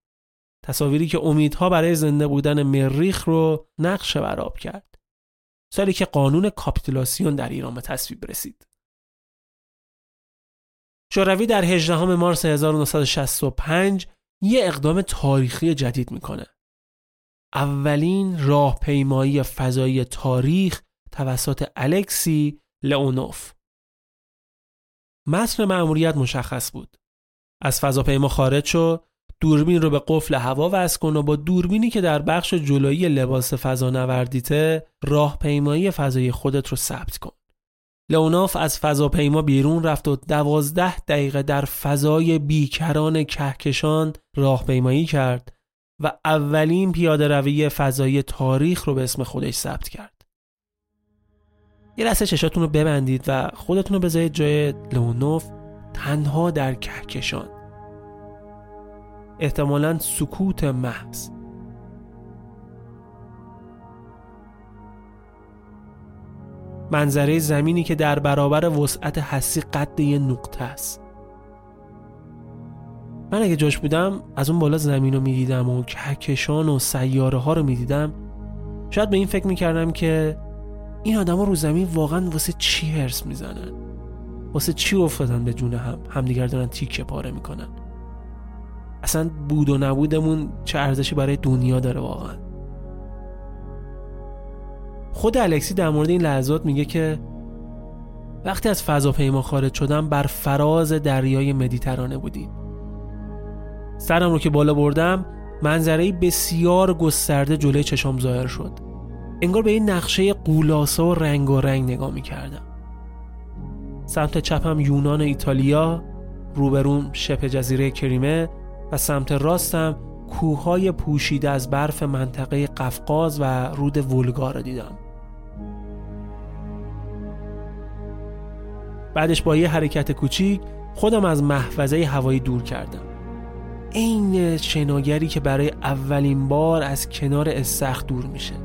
تصاویری که امیدها برای زنده بودن مریخ رو نقشه براب کرد. سالی که قانون کاپیتولاسیون در ایران به تصویب رسید. شوروی در 18 مارس 1965 یه اقدام تاریخی جدید می‌کنه. اولین راهپیمایی فضایی تاریخ توسط الکسی لئونوف. متن مأموریت مشخص بود. از فضاپیما خارج شو، دوربین رو به قفل هوا وصل کن و با دوربینی که در بخش جلویی لباس فضا نوردیته راهپیمایی فضایی خودت رو ثبت کن. لئوناف از فضاپیما بیرون رفت و دوازده دقیقه در فضای بیکران کهکشان راهپیمایی کرد و اولین پیاده روی فضایی تاریخ رو به اسم خودش ثبت کرد. یه لحظه چشاتون رو ببندید و خودتون رو بذارید جای لئونوف تنها در کهکشان. احتمالا سکوت محض. منظره زمینی که در برابر وسعت حسی قد یه نقطه است. من اگه جاش بودم از اون بالا زمین رو می‌دیدم و کهکشان و سیاره ها رو می‌دیدم. شاید به این فکر می‌کردم که این آدم ها رو زمین واقعا واسه چی هرس می‌زنن؟ واسه چی افتادن به جون هم؟ همدیگر دارن تیکه پاره می‌کنن. اصلا بود و نبودمون چه ارزشی برای دنیا داره واقعا. خود الکسی در مورد این لحظات میگه که وقتی از فضاپیما خارج شدم بر فراز دریای مدیترانه بودیم. سرم رو که بالا بردم منظره بسیار گسترده جلوی چشام ظاهر شد. انگار به این نقشه قولاسا و رنگ و رنگ نگاه می‌کردم. سمت چپم یونان ایتالیا روبروم شبه جزیره کریمه و سمت راستم کوههای پوشیده از برف منطقه قفقاز و رود ولگا را دیدم. بعدش با یه حرکت کوچیک خودم از محفظه هوایی دور کردم. عین شناگری که برای اولین بار از کنار استخ دور میشه.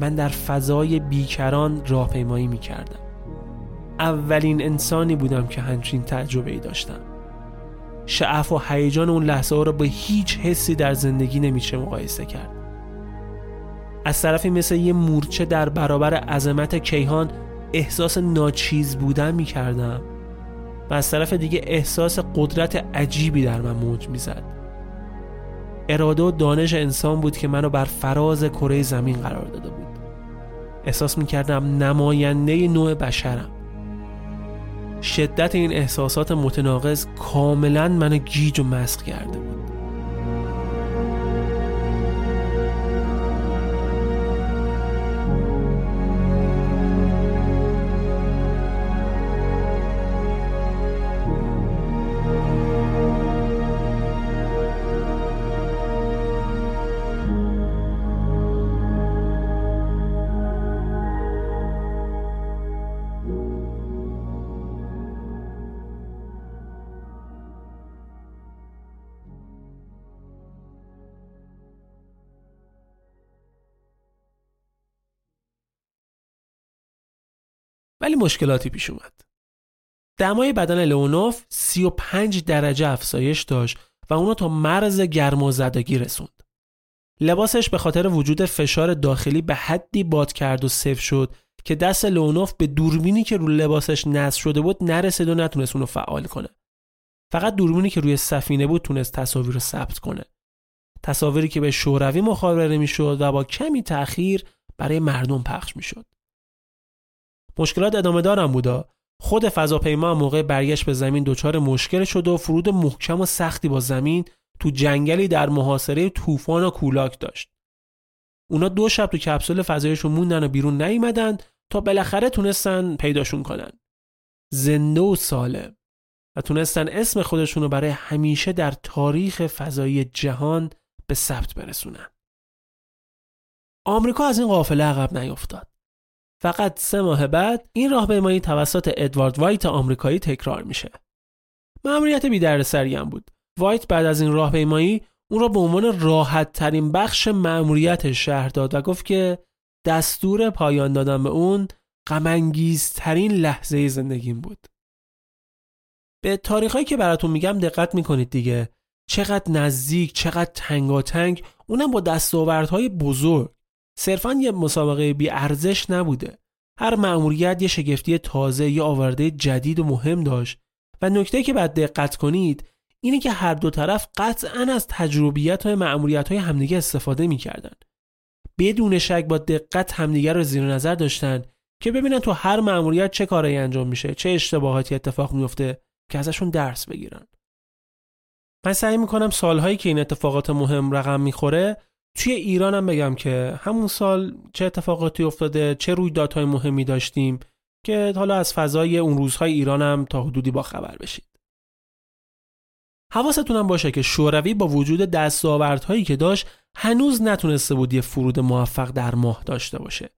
من در فضای بیکران راهپیمایی می‌کردم. اولین انسانی بودم که همچین تجربه ای داشتم. شعف و هیجان اون لحظه ها رو با هیچ حسی در زندگی نمیشه مقایسه کرد. از طرفی مثل یه مورچه در برابر عظمت کیهان احساس ناچیز بودن می‌کردم و از طرف دیگه احساس قدرت عجیبی در من موج می‌زد. اراده و دانش انسان بود که منو بر فراز کره زمین قرار داده بود. احساس می‌کردم نماینده نوع بشرم. شدت این احساسات متناقض کاملا منو گیج و مسخ کرده بود. ولی مشکلاتی پیش اومد. دمای بدن لئونوف 35 درجه افزایش داشت و اونو تا مرز گرما زدگی رسوند. لباسش به خاطر وجود فشار داخلی به حدی باد کرد و صف شد که دست لئونوف به دوربینی که رو لباسش نصب شده بود نرسید و نتونست اونو فعال کنه. فقط دوربینی که روی سفینه بود تونست تصاویر رو ثبت کنه. تصاویری که به شوروی مخابره می‌شد و با کمی تأخیر برای مردم پخش می‌شد. مشکلات ادامه دارم بودا. خود فضاپیما موقع برگشت به زمین دچار مشکل شد و فرود محکم و سختی با زمین تو جنگلی در محاصره طوفان و کولاک داشت. اونا دو شب تو کپسول فضایشون موندن و بیرون نیومدن تا بالاخره تونستن پیداشون کنن. زنده و سالم. و تونستن اسم خودشون رو برای همیشه در تاریخ فضایی جهان به ثبت برسونن. آمریکا از این قافله عقب نیفتاد. فقط سه ماه بعد این راهپیمایی توسط ادوارد وایت آمریکایی تکرار میشه. مأموریت بی سری هم بود. وایت بعد از این راهپیمایی اون را به عنوان راحت ترین بخش مأموریت شهر داد و گفت که دستور پایان دادن به اون ترین لحظه زندگیم بود. به تاریخایی که براتون میگم دقت می‌کنید دیگه چقدر نزدیک چقدر تنگاتنگ اونم با دستاوردهای بزرگ صرفا یه مسابقه بی ارزش نبوده. هر مأموریت یه شگفتی تازه یا آورده جدید و مهم داشت. و نکته که بعد دقت کنید اینه که هر دو طرف قطعا از تجربیت های معمولیت های همدیگه استفاده می‌کردن. بدون شک با دقت همدیگه رو زیر نظر داشتن که ببینن تو هر مأموریت چه کارایی انجام میشه چه اشتباهاتی اتفاق میفته که ازشون درس بگیرن. من سعی می‌کنم سالهایی که این اتفاقات مهم رقم می‌خوره توی ایرانم بگم که همون سال چه اتفاقاتی افتاده چه رویدادهای مهمی داشتیم که حالا از فضای اون روزهای ایرانم تا حدودی با خبر بشید. حواستونم باشه که شوروی با وجود دستاوردهایی که داشت هنوز نتونسته بود یه فرود موفق در ماه داشته باشه.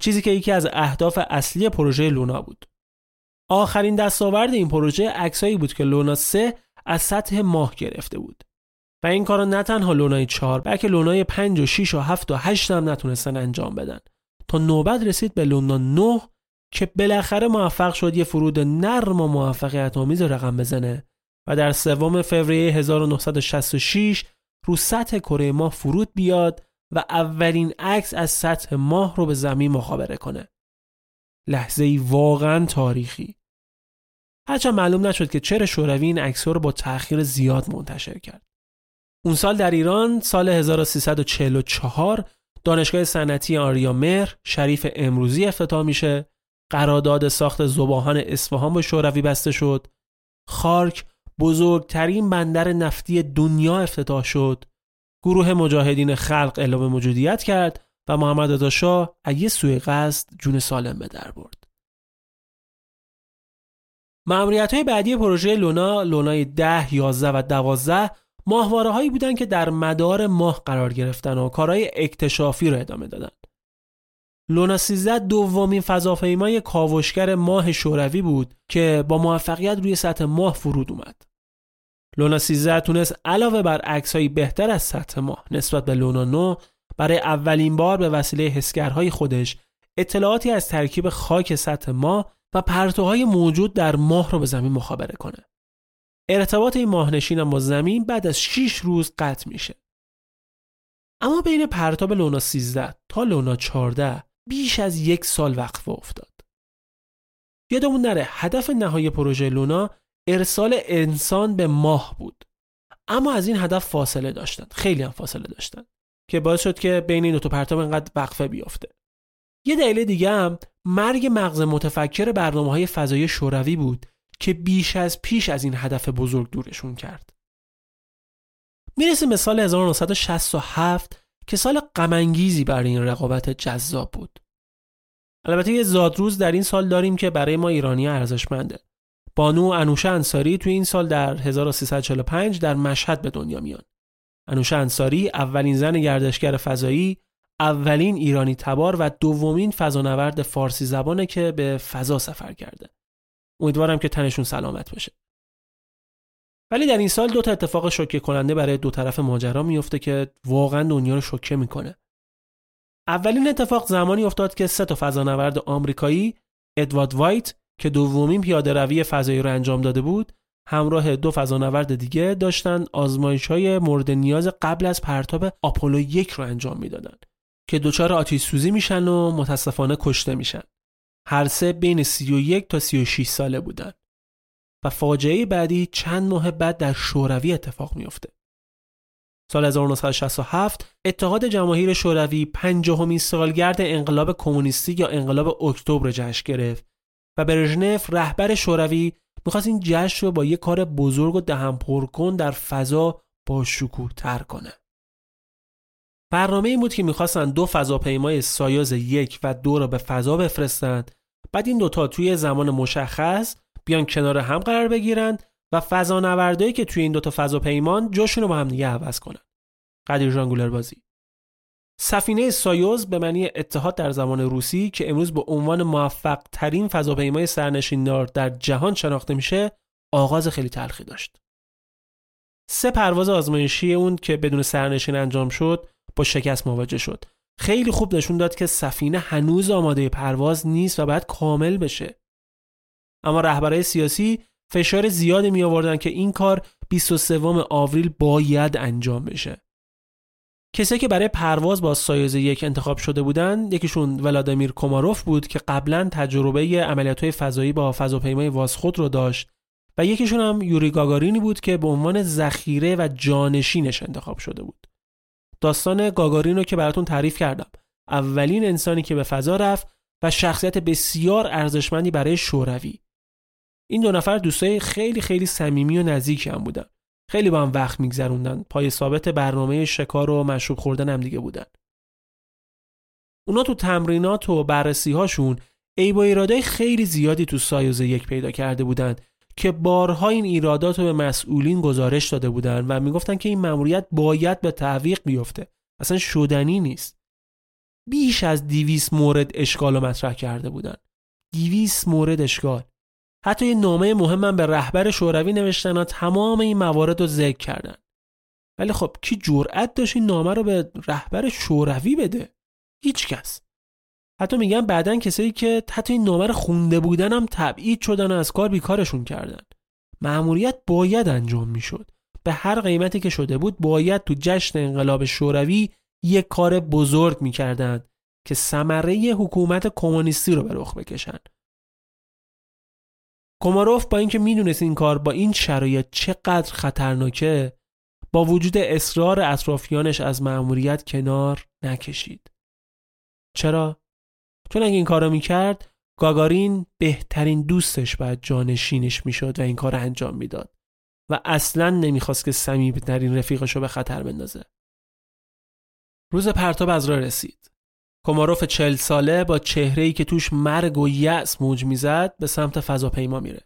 چیزی که یکی از اهداف اصلی پروژه لونا بود. آخرین دستاورد این پروژه عکسایی بود که لونا 3 از سطح ماه گرفته بود. و این کارو نه تنها لونای 4 بلکه لونای 5 و 6 و 7 و 8 هم نتونستن انجام بدن تا نوبت رسید به لونا 9 که بالاخره موفق شد یه فرود نرم و موفقیت آمیز رقم بزنه و در سوم فوریه 1966 رو سطح کره ماه فرود بیاد و اولین عکس از سطح ماه رو به زمین مخابره کنه. لحظه ای واقعا تاریخی. هرچند معلوم نشد که چرا شوروی این عکس رو با تأخیر زیاد منتشر کرد. اون سال در ایران سال 1344 دانشگاه صنعتی آریا مهر شریف امروزی افتتاح میشه. قرارداد ساخت زباهان اصفهان با شوروی بسته شد. خارک بزرگترین بندر نفتی دنیا افتتاح شد. گروه مجاهدین خلق اعلام موجودیت کرد و محمد رضا شاه از یه سوی قصد جون سالم به در برد. معمولیت های بعدی پروژه لونا لونای 10 11 و 12 ماهواره هایی بودن که در مدار ماه قرار گرفتن و کارهای اکتشافی رو ادامه دادن. لونا 13 دومین فضاپیمای کاوشگر ماه شوروی بود که با موفقیت روی سطح ماه فرود اومد. لونا 13 تونست علاوه بر عکسهایی بهتر از سطح ماه نسبت به لونا 9 برای اولین بار به وسیله حسگرهای خودش اطلاعاتی از ترکیب خاک سطح ماه و پرتوهای موجود در ماه رو به زمین مخابره کنه. ارتباط این ماهنشین با زمین بعد از 6 روز قطع میشه. اما بین پرتاب لونا 13 تا لونا 14 بیش از یک سال وقفه افتاد. یادمون نره هدف نهایی پروژه لونا ارسال انسان به ماه بود. اما از این هدف فاصله داشتن. خیلی هم فاصله داشتن. که باعث شد که بین این دو تا پرتاب انقدر وقفه بیفته. یه دلیل دیگه هم مرگ مغز متفکر برنامه های فضایی شوروی بود که بیش از پیش از این هدف بزرگ دورشون کرد. می‌رسیم به سال 1967 که سال غمانگیزی برای این رقابت جذاب بود. البته یه زادروز در این سال داریم که برای ما ایرانی ارزشمنده. بانو انوشه انصاری توی این سال در 1345 در مشهد به دنیا میان. انوشه انصاری اولین زن گردشگر فضایی، اولین ایرانی تبار و دومین فضانورد فارسی زبانه که به فضا سفر کرده. امیدوارم که تنشون سلامت باشه. ولی در این سال دو تا اتفاق شوکه کننده برای دو طرف ماجرا میفته که واقعا دنیا رو شوکه می‌کنه. اولین اتفاق زمانی افتاد که سه تا فضانورد آمریکایی ادوارد وایت که دومین پیاده روی فضایی رو انجام داده بود همراه دو فضانورد دیگه داشتن آزمایش های مورد نیاز قبل از پرتاب آپولو یک رو انجام می‌دادن که دچار آتیش سوزی میشن و متاسفانه کشته میشن. هر سه بین 31 تا 36 ساله بودن و فاجعه بعدی چند ماه بعد در شوروی اتفاق میافته. سال 1967 اتحاد جماهیر شوروی پنجمین سالگرد انقلاب کمونیستی یا انقلاب اکتبر جشن گرفت و برژنف رهبر شوروی می‌خواست این جشن رو با یک کار بزرگ و دهن پرکن در فضا با شکوه تر کنه. برنامه این بود که می‌خواستن دو فضاپیمای سایاز یک و دو را به فضا بفرستند. بعد این دوتا توی زمان مشخص بیان کنار هم قرار بگیرند و فضانوردایی که توی این دوتا فضاپیمان جاشون رو با هم دیگه عوض کنن قدیر جانگولر بازی سفینه سایوز به معنی اتحاد در زمان روسی که امروز به عنوان موفق ترین فضاپیمای سرنشیندار در جهان شناخته میشه آغاز خیلی تلخی داشت. سه پرواز آزمایشی اون که بدون سرنشین انجام شد با شکست مواجه شد. خیلی خوب نشون داد که سفینه هنوز آماده پرواز نیست و باید کامل بشه. اما رهبرای سیاسی فشار زیادی می آوردن که این کار 23 آوریل باید انجام بشه. کسی که برای پرواز با سایز یک انتخاب شده بودند یکیشون ولادیمیر کوماروف بود که قبلا تجربه عملیات فضایی با فضاپیمای واسخود رو داشت و یکیشون هم یوری گاگارینی بود که به عنوان ذخیره و جانشینش انتخاب شده بود داستان گاگارین رو که براتون تعریف کردم. اولین انسانی که به فضا رفت و شخصیت بسیار ارزشمندی برای شوروی. این دو نفر دوستای خیلی خیلی صمیمی و نزدیکی هم بودن. خیلی با هم وقت میگذروندن. پای ثابت برنامه شکار و مشروب خوردن هم دیگه بودن. اونا تو تمرینات و بررسی هاشون ای با ایرادای خیلی زیادی تو سایوز یک پیدا کرده بودند که بارها این ایرادات رو به مسئولین گزارش داده بودند و می‌گفتن که این مأموریت باید به تعویق بیفته. اصلا شدنی نیست. بیش از دیویس مورد اشکال رو مطرح کرده بودن. دیویس مورد اشکال. حتی یه نامه مهمم به رهبر شوروی نوشتن و تمام این موارد رو ذکر کردن. ولی خب کی جرأت داشت این نامه رو به رهبر شوروی بده؟ هیچ کس. حتی میگن بعدا کسایی که حتی این نامه رو خونده بودن هم تبعید شدن و از کار بیکارشون کردن. مأموریت باید انجام می‌شد. به هر قیمتی که شده بود باید تو جشن انقلاب شوروی یک کار بزرگ می‌کردند که ثمره حکومت کمونیستی رو به رخ بکشن. کوماروف با اینکه می‌دونست این کار با این شرایط چقدر خطرناکه با وجود اصرار اطرافیانش از مأموریت کنار نکشید. چرا؟ چون اگه این کارو می‌کرد گاگارین بهترین دوستش باید جانشینش می‌شد و این کار انجام می‌داد و اصلا نمی‌خواست که صمیمیترین رفیقش رو به خطر بندازه روز پرتاب از راه رسید کوماروف چل ساله با چهره‌ای که توش مرگ و یأس موج می‌زد به سمت فضاپیما میره.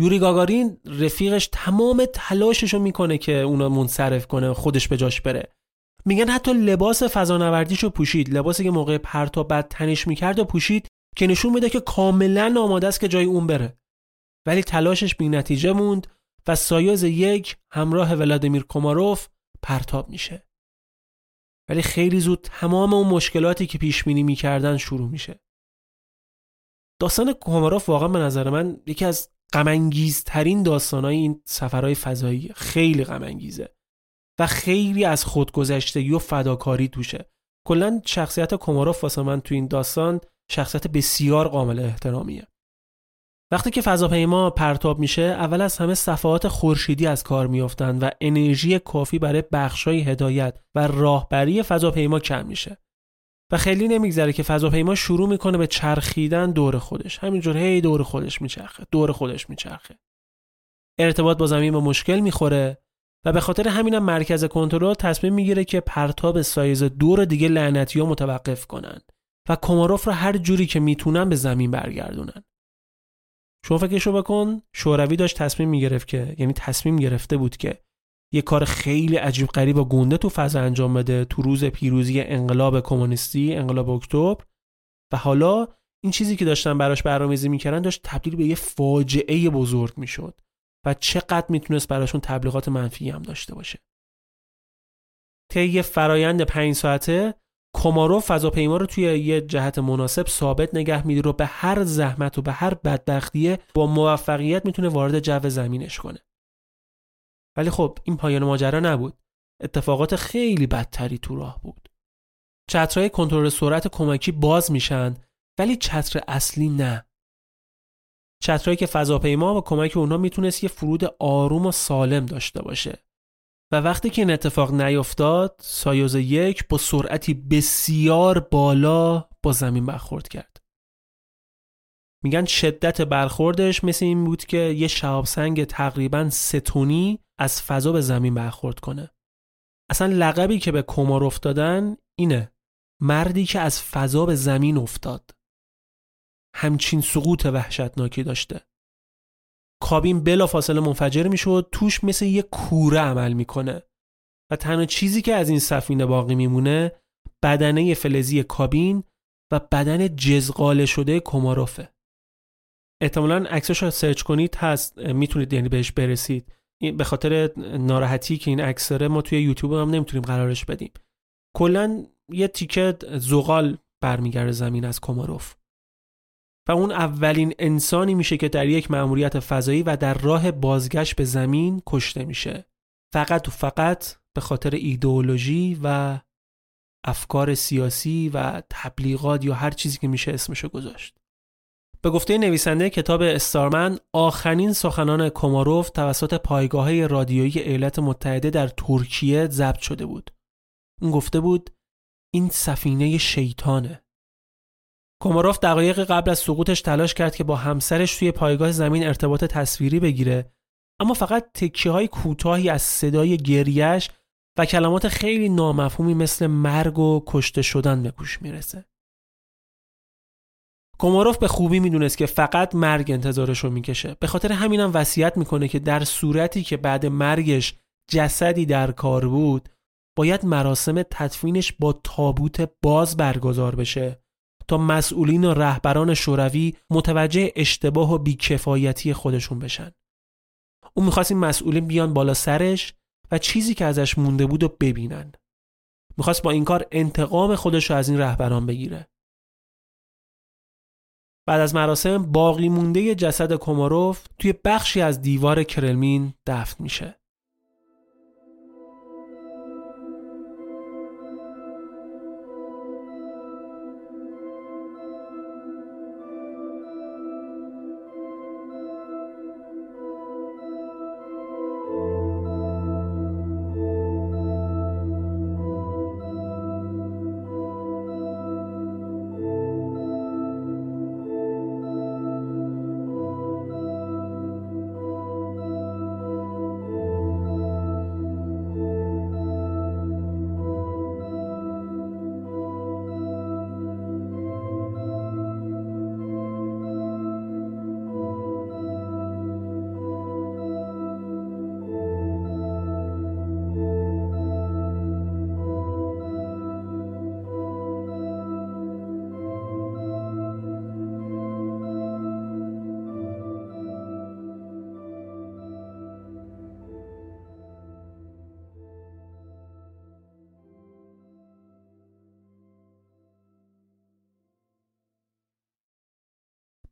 یوری گاگارین رفیقش تمام تلاشش رو می‌کنه که اونو منصرف کنه خودش به جاش بره. میگن حتی لباس فضانوردیشو پوشید، لباسی که موقع پرتاب بعد تنش می‌کرد و پوشید که نشون میده که کاملا آماده است که جای اون بره. ولی تلاشش بی نتیجه موند و سایز یک همراه ولادیمیر کوماروف پرتاب میشه. ولی خیلی زود تمام اون مشکلاتی که پیش بینی می‌کردن شروع میشه داستان کوماروف واقعا به نظر من یکی از غمانگیزترین داستانهای این سفرهای فضایی خیلی غم و خیلی از خودگذشتگی و فداکاری توشه. کلا شخصیت کوماروف واسه من تو این داستان شخصیت بسیار قابل احترامیه. وقتی که فضاپیما پرتاب میشه اول از همه صفحات خورشیدی از کار میافتند و انرژی کافی برای بخشای هدایت و راهبری فضاپیما کم میشه. و خیلی نمیگذره که فضاپیما شروع می‌کنه به چرخیدن دور خودش. همینجور هی دور خودش میچرخه دور خودش میچرخه. ارتباط با زمین به مشکل می‌خوره. و به خاطر همینم مرکز کنترل تصمیم می‌گیره که پرتاب سایز دور دیگه لعنتی ها متوقف کنن و کوماروف رو هر جوری که می‌تونن به زمین برگردونن. شما فکرشو بکن شوروی داشت تصمیم می‌گرفت که یعنی تصمیم گرفته بود که یه کار خیلی عجیب غریب و گنده تو فضا انجام بده تو روز پیروزی انقلاب کمونیستی انقلاب اکتبر. و حالا این چیزی که داشتن براش برنامه‌ریزی می‌کردن داشت تبدیل به یه فاجعه بزرگ می‌شد. و چقدر می‌تونست براشون تبلیغات منفی هم داشته باشه. طی فرایند پنج ساعته کومارو فضاپیما رو توی یه جهت مناسب ثابت نگه میداره و به هر زحمت و به هر بدبختیه با موفقیت می‌تونه وارد جو زمینش کنه. ولی خب این پایان ماجرا نبود. اتفاقات خیلی بدتری تو راه بود. چترهای کنترل سرعت کمکی باز میشن ولی چتر اصلی نه. چترهایی که فضاپیما و کمک اونها می‌تونست یه فرود آروم و سالم داشته باشه. و وقتی که این اتفاق نیفتاد سایوز یک با سرعتی بسیار بالا با زمین برخورد کرد. میگن شدت برخوردش مثل این بود که یه شهاب سنگ تقریبا ستونی از فضا به زمین برخورد کنه. اصلا لقبی که به کمار افتادن اینه. مردی که از فضا به زمین افتاد. همچین سقوط وحشتناکی داشته. کابین بلا فاصله منفجر می‌شد توش مثل یه کوره عمل می‌کنه. و تنها چیزی که از این سفینه باقی میمونه بدنه فلزی کابین و بدن جزغاله شده کوماروفه. احتمالا عکسش رو سرچ کنید هست. می‌تونید یعنی بهش برسید. به خاطر ناراحتی که این عکس داره ما توی یوتیوب هم نمی‌تونیم قرارش بدیم. کلا یه تیکه زغال برمیگرده زمین از کوماروف. و اون اولین انسانی میشه که در یک مأموریت فضایی و در راه بازگشت به زمین کشته میشه. فقط و فقط به خاطر ایدئولوژی و افکار سیاسی و تبلیغات یا هر چیزی که میشه اسمشو گذاشت. به گفته نویسنده کتاب استارمن آخرین سخنان کوماروف توسط پایگاه رادیویی ایالات متحده در ترکیه ضبط شده بود. اون گفته بود این سفینه شیطانه. کوماروف دقایق قبل از سقوطش تلاش کرد که با همسرش توی پایگاه زمین ارتباط تصویری بگیره اما فقط تکیه های کوتاهی از صدای گریش و کلمات خیلی نامفهومی مثل مرگ و کشته شدن به گوش می‌رسه. کوماروف به خوبی می‌دونست که فقط مرگ انتظارش رو می‌کشه. به خاطر همینم وصیت می‌کنه که در صورتی که بعد مرگش جسدی در کار بود باید مراسم تدفینش با تابوت باز برگزار بشه تا مسئولین و رهبران شوروی متوجه اشتباه و بیکفایتی خودشون بشن. اون می‌خواست این مسئولین بیان بالا سرش و چیزی که ازش مونده بود و ببینن. می‌خواست با این کار انتقام خودش رو از این رهبران بگیره. بعد از مراسم باقی مونده جسد کوماروف توی بخشی از دیوار کرلمین دفن میشه.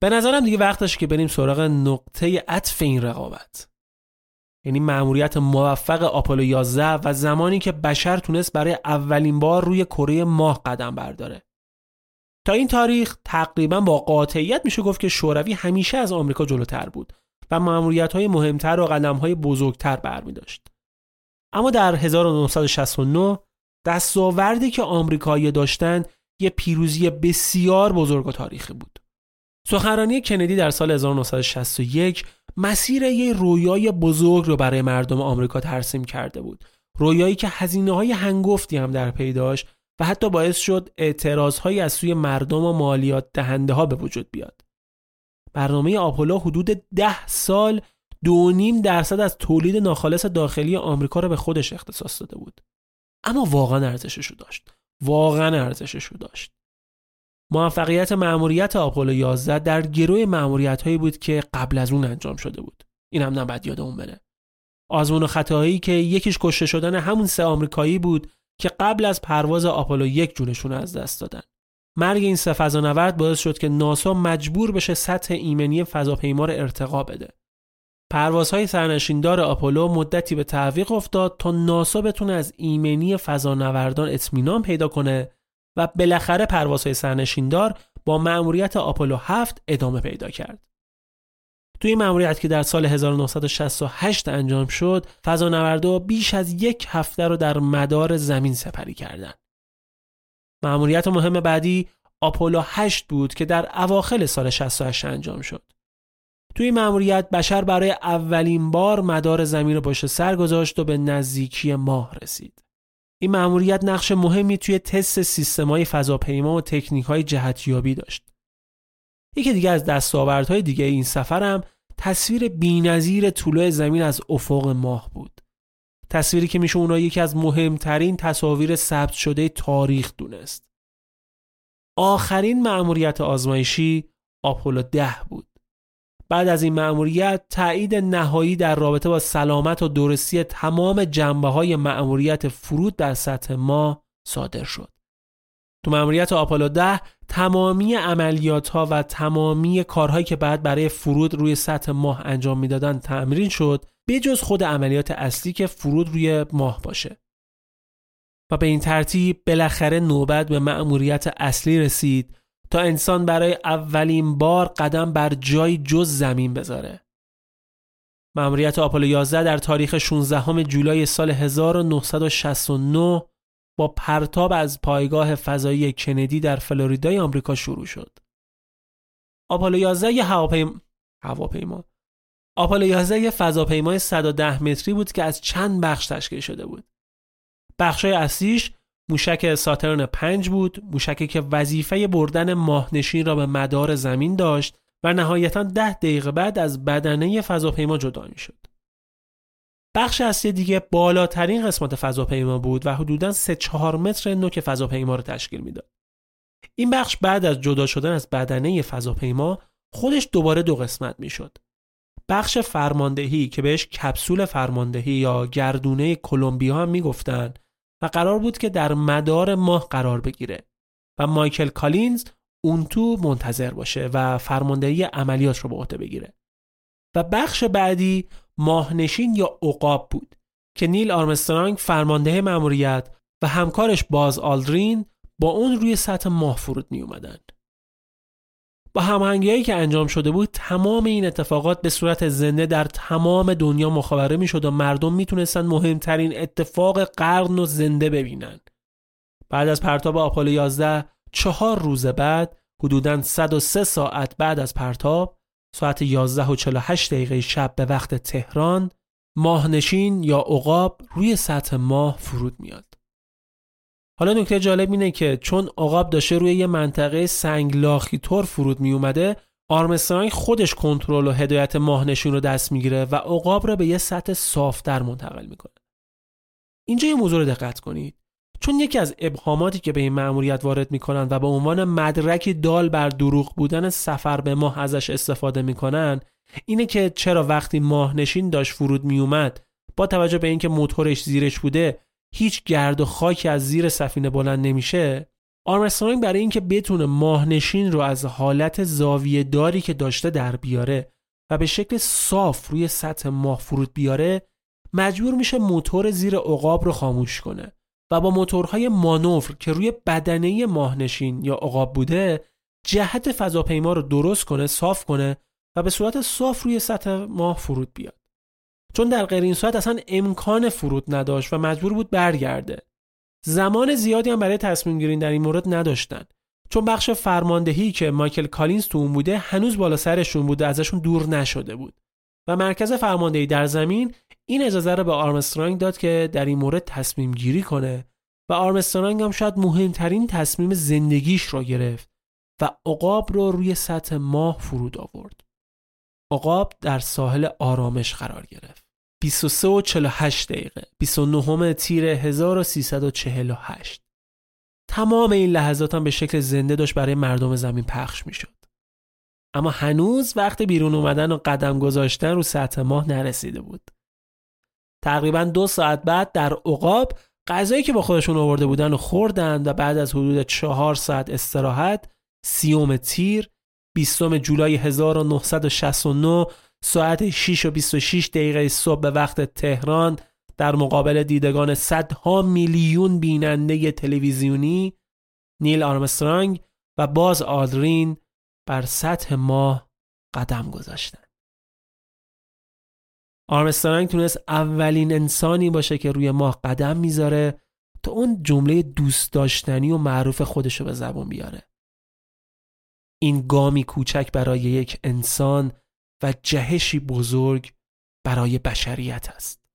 به نظرم دیگه وقتش که بریم سراغ نقطه عطف این رقابت یعنی مأموریت موفق آپولو 11 و زمانی که بشر تونست برای اولین بار روی کره ماه قدم برداره تا این تاریخ تقریبا با قاطعیت میشه گفت که شوروی همیشه از آمریکا جلوتر بود و مأموریت های مهمتر و قدم های بزرگتر برمی داشت. اما در 1969 دستاوردی که آمریکایی داشتن یه پیروزی بسیار بزرگ و تاریخی بود. سخنرانی کندی در سال 1961 مسیر یه رویای بزرگ رو برای مردم آمریکا ترسیم کرده بود. رویایی که هزینه های هنگفتی هم در پی داشت و حتی باعث شد اعتراض های از سوی مردم و مالیات دهنده ها به وجود بیاد. برنامه آپولو حدود ده سال دو نیم درصد از تولید ناخالص داخلی آمریکا رو به خودش اختصاص داده بود. اما واقعا ارزشش رو داشت. واقعا ارزشش رو داشت. موفقیت مأموریت آپولو 11 در گروه مأموریت هایی بود که قبل از اون انجام شده بود. این هم نباید یادمون بره. آزمون و خطاهایی که یکیش کشته شدن همون سه آمریکایی بود که قبل از پرواز آپولو یک جونشون از دست دادن. مرگ این سه فضانورد باعث شد که ناسا مجبور بشه سطح ایمنی فضاپیما رو ارتقا بده. پروازهای سرنشیندار آپولو مدتی به تعویق افتاد تا ناسا بتونه از ایمنی فضانوردان اطمینان پیدا کنه و بالاخره پروازهای سرنشیندار با مأموریت آپولو 7 ادامه پیدا کرد. توی این مأموریت که در سال 1968 انجام شد، فضانوردها بیش از یک هفته رو در مدار زمین سپری کردند. مأموریت مهم بعدی آپولو 8 بود که در اواخر سال 68 انجام شد. توی مأموریت بشر برای اولین بار مدار زمین رو پشت سر گذاشت و به نزدیکی ماه رسید. این مأموریت نقش مهمی توی تست سیستم‌های فضاپیما و تکنیک‌های جهتیابی داشت. یکی دیگه از دستاوردهای دیگه این سفرم تصویر بی‌نظیر طلوع زمین از افق ماه بود. تصویری که میشه اونها یکی از مهمترین تصاویر ثبت شده تاریخ دونست آخرین مأموریت آزمایشی آپولو ده بود بعد از این مأموریت تایید نهایی در رابطه با سلامت و درستی تمام جنبه های مأموریت فرود در سطح ما صادر شد. تو مأموریت آپولو 10 تمامی عملیات ها و تمامی کارهایی که بعد برای فرود روی سطح ماه انجام می‌دادن تمرین شد بجز خود عملیات اصلی که فرود روی ماه باشه. و به این ترتیب بالاخره نوبت به مأموریت اصلی رسید تا انسان برای اولین بار قدم بر جای جز زمین بذاره. مأموریت آپولو 11 در تاریخ 16 جولای سال 1969 با پرتاب از پایگاه فضایی کندی در فلوریدای آمریکا شروع شد. آپولو 11 یه هواپیما هواپیما آپولو 11 یه فضاپیمای 110 متری بود که از چند بخش تشکیل شده بود. بخشای اصلیش موشک ساترن 5 بود موشکی که وظیفه بردن ماهنشین را به مدار زمین داشت و نهایتا ده دقیقه بعد از بدنه فضاپیما جدا می شد. بخش اصلی دیگه بالاترین قسمت فضاپیما بود و حدوداً 3 4 متر نوک فضاپیما را تشکیل می‌داد. این بخش بعد از جدا شدن از بدنه فضاپیما خودش دوباره دو قسمت می‌شد. بخش فرماندهی که بهش کپسول فرماندهی یا گردونه کلمبیا هم می‌گفتند و قرار بود که در مدار ماه قرار بگیره و مایکل کالینز اون تو منتظر باشه و فرماندهی عملیات رو به عهده بگیره و بخش بعدی ماهنشین یا عقاب بود که نیل آرمسترانگ فرمانده مأموریت و همکارش باز آلدرین با اون روی سطح ماه فرود می اومدن. با هماهنگیهایی که انجام شده بود تمام این اتفاقات به صورت زنده در تمام دنیا مخابره می‌شد و مردم می‌تونستن مهمترین اتفاق قرن و زنده ببینن. بعد از پرتاب آپولو 11 چهار روز بعد حدوداً 103 ساعت بعد از پرتاب ساعت 11 و 48 دقیقه شب به وقت تهران ماهنشین یا عقاب روی سطح ماه فرود میاد. حالا نکته جالب اینه که چون عقاب داشته روی یه منطقه سنگلاخی طور فرود می اومده آرمسترانگ خودش کنترل و هدایت ماهنشین رو دست می‌گیره و عقاب را به یه سطح صافتر منتقل می‌کنه. اینجا یه موضوع رو دقت کنید. چون یکی از ابهاماتی که به این مأموریت وارد می‌کنن و به عنوان مدرکی دال بر دروغ بودن سفر به ماه ازش استفاده می‌کنن اینه که چرا وقتی ماهنشین داشت فرود میومد با توجه به اینکه موتورش زیرش بوده هیچ گرد و خاکی از زیر سفینه بلند نمیشه آرمسترانگ برای اینکه بتونه ماهنشین رو از حالت زاویه داری که داشته در بیاره و به شکل صاف روی سطح ماه فرود بیاره مجبور میشه موتور زیر عقاب رو خاموش کنه و با موتورهای مانور که روی بدنه ماهنشین یا عقاب بوده جهت فضاپیما رو درست کنه صاف کنه و به صورت صاف روی سطح ماه فرود بیاد. چون در غیر این صورت اصلا امکان فرود نداشت و مجبور بود برگرده زمان زیادی هم برای تصمیم گیری در این مورد نداشتن چون بخش فرماندهی که مایکل کالینز تو اون بوده هنوز بالا سرشون بوده ازشون دور نشده بود و مرکز فرماندهی در زمین این اجازه رو به آرمسترانگ داد که در این مورد تصمیم گیری کنه و آرمسترانگ هم شاید مهمترین تصمیم زندگیش رو گرفت و عقاب رو روی سطح ماه فرود آورد. عقاب در ساحل آرامش قرار گرفت. 23 و 48 دقیقه 29 تیر 1348 تمام این لحظات هم به شکل زنده داشت برای مردم زمین پخش می شد. اما هنوز وقت بیرون اومدن و قدم گذاشتن رو سطح ماه نرسیده بود. تقریبا دو ساعت بعد در عقاب غذایی که با خودشون آورده بودن و خوردن و بعد از حدود چهار ساعت استراحت سیوم تیر 20 جولای 1969 ساعت 6 و 26 دقیقه صبح به وقت تهران در مقابل دیدگان صدها میلیون بیننده تلویزیونی نیل آرمسترانگ و باز آدرین بر سطح ماه قدم گذاشتند. آرمسترانگ تونست اولین انسانی باشه که روی ماه قدم می‌ذاره تا اون جمله دوست داشتنی و معروف خودشو به زبون بیاره. این گامی کوچک برای یک انسان و جهشی بزرگ برای بشریت است.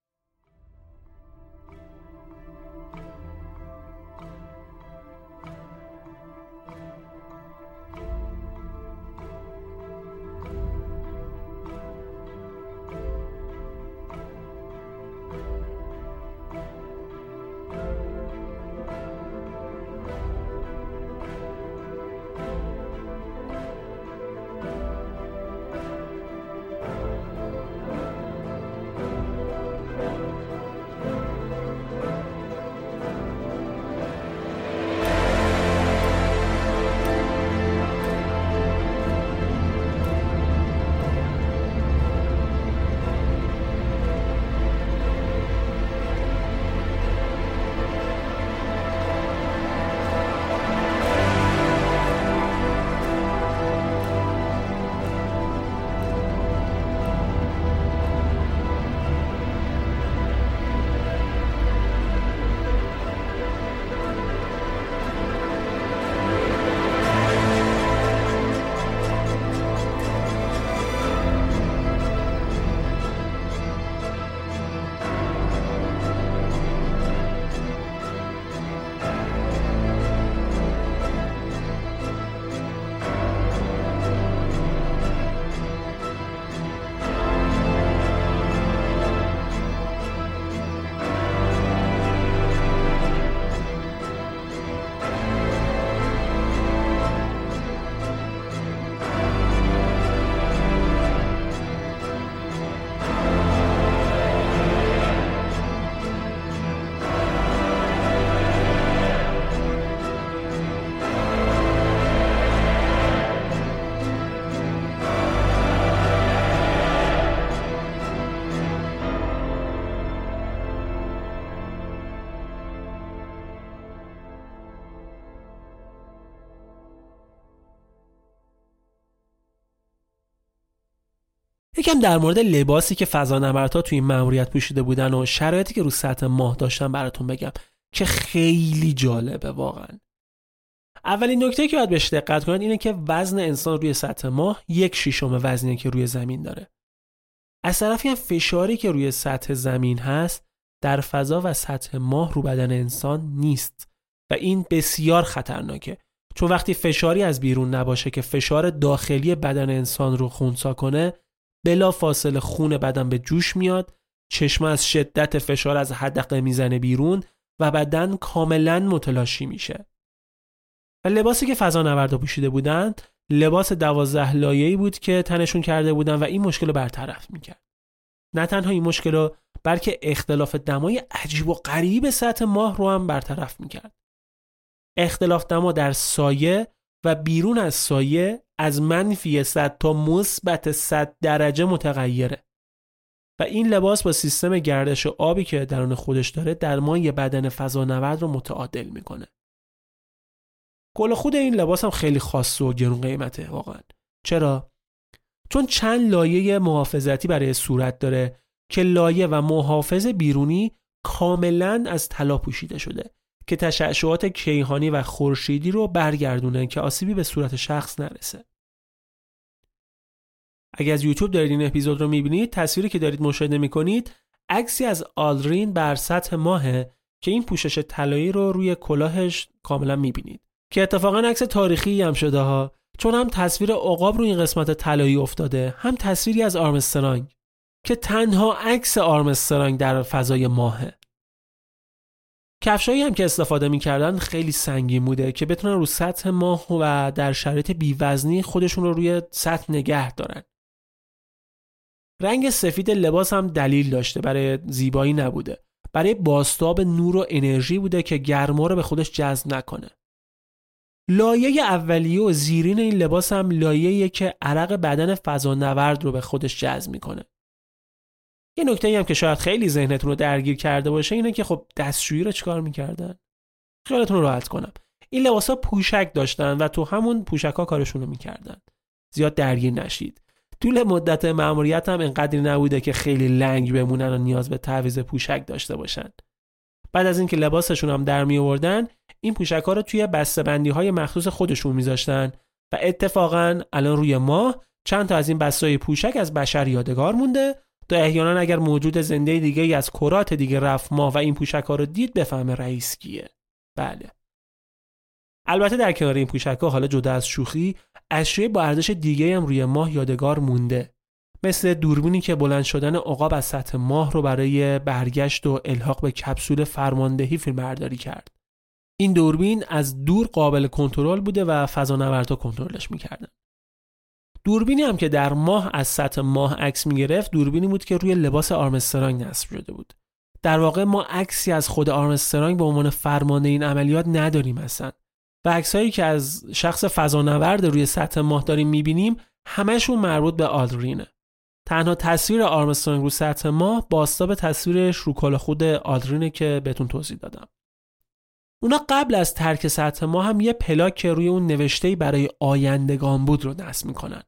یکم در مورد لباسی که فضانوردها توی این مأموریت پوشیده بودن و شرایطی که رو سطح ماه داشتن براتون بگم که خیلی جالبه واقعا. اولین نکته که باید بهش دقت کنید اینه که وزن انسان روی سطح ماه یک شیشم وزنی که روی زمین داره. از طرفی هم فشاری که روی سطح زمین هست در فضا و سطح ماه رو بدن انسان نیست و این بسیار خطرناکه. چون وقتی فشاری از بیرون نباشه که فشار داخلی بدن انسان رو خونسا کنه بلا فاصله خون بدن به جوش میاد چشم از شدت فشار از حدقه می‌زنه بیرون و بدن کاملا متلاشی میشه. و لباسی که فضا نوردا پوشیده بودند لباس دوازده لایه‌ای بود که تنشون کرده بودن و این مشکل رو برطرف می‌کرد. نه تنها این مشکل رو بلکه اختلاف دمای عجیب و غریب سطح ماه رو هم برطرف می‌کرد. اختلاف دما در سایه و بیرون از سایه از منفی 100 تا مثبت 100 درجه متغیره. و این لباس با سیستم گردش آبی که درون خودش داره درمان بدن فضانورد رو متعادل می‌کنه. کل خود این لباس هم خیلی خاص و گرون قیمته واقعا. چرا؟ چون چند لایه محافظتی برای صورت داره که لایه و محافظ بیرونی کاملا از طلا پوشیده شده که تشعشعات کیهانی و خورشیدی رو برگردونه که آسیبی به صورت شخص نرسه. اگر از یوتیوب دارید این اپیزود رو می‌بینید تصویری که دارید مشاهده می‌کنید عکسی از آلدرین بر سطح ماهه که این پوشش طلایی رو روی کلاهش کاملا می‌بینید. که اتفاقا عکس تاریخی هم شده ها. چون هم تصویر عقاب رو این قسمت طلایی افتاده هم تصویری از آرمسترانگ که تنها عکس آرمسترانگ در فضای ماهه. کفشایی هم که استفاده می‌کردن خیلی سنگین بوده که بتونن رو سطح ماه و در شرایط بیوزنی خودشون رو روی سطح نگه دارن. رنگ سفید لباس هم دلیل داشته برای زیبایی نبوده. برای باستاب نور و انرژی بوده که گرما رو به خودش جذب نکنه. لایه اولیه و زیرین این لباس هم لایه‌ایه که عرق بدن فضانورد رو به خودش جذب می‌کنه. یه نکته هم که شاید خیلی ذهنتون رو درگیر کرده باشه اینه که خب دستشویی رو چیکار می‌کردن؟ خیالتون رو راحت کنم. این لباس ها پوشک داشتن و تو همون پوشک ها کارشون رو می‌کردن. زیاد درگیر نشید. طول مدت مأموریت هم نبوده که خیلی لنگ بمونن و نیاز به تعویض پوشک داشته باشن. بعد از اینکه لباسشون هم در می آوردن این پوشک ها رو توی بندی های مخصوص خودشون میذاشتن و اتفاقا الان روی ماه چند تا از این بستای پوشک از بشر یادگار مونده تا احیانا اگر موجود زنده دیگه از کرات دیگه رفت ماه و این پوشک ها رو دید بفهمه رئیس کیه؟ بله. البته در کنار این پوشک ها حالا جدا از شوخی اشیاء با ارزش دیگه هم روی ماه یادگار مونده. مثل دوربینی که بلند شدن عقاب از سطح ماه رو برای برگشت و الحاق به کپسول فرماندهی فیلم برداری کرد. این دوربین از دور قابل کنترل بوده و فضانوردها کنترلش می‌کردن. دوربینی هم که در ماه از سطح ماه عکس می‌گرفت دوربینی بود که روی لباس آرمسترانگ نصب شده بود. در واقع ما عکسی از خود آرمسترانگ به عنوان فرمانده این عملیات نداریم اصلا. و عکسهایی که از شخص فضانورد روی سطح ماه داریم می‌بینیم همشون مربوط به آلدرینه تنها تصویر آرمسترانگ رو سطح ماه باستاب تصویرش رو خود آلدرینه که بهتون توضیح دادم اونا قبل از ترک سطح ما هم یه پلاک که روی اون نوشته برای آیندگان بود رو نصب می‌کنن.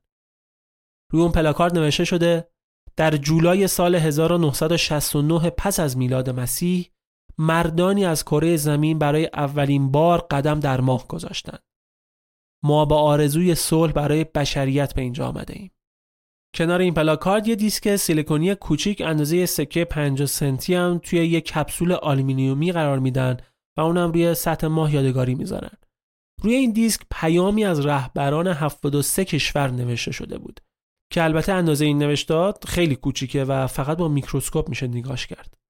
روی اون پلاکارد نوشته شده در جولای سال 1969 پس از میلاد مسیح مردانی از کره زمین برای اولین بار قدم در ماه گذاشتند. ما با آرزوی صلح برای بشریت به اینجا آمده ایم. کنار این پلاکارد یه دیسک سیلیکونی کوچیک اندازه سکه 50 سنتی هم توی یه کپسول آلومینیومی قرار میدن و اونم روی سطح ماه یادگاری می‌ذارن. روی این دیسک پیامی از رهبران 73 کشور نوشته شده بود که البته اندازه این نوشته‌ها خیلی کوچیکه و فقط با میکروسکوپ میشه نگاش کرد.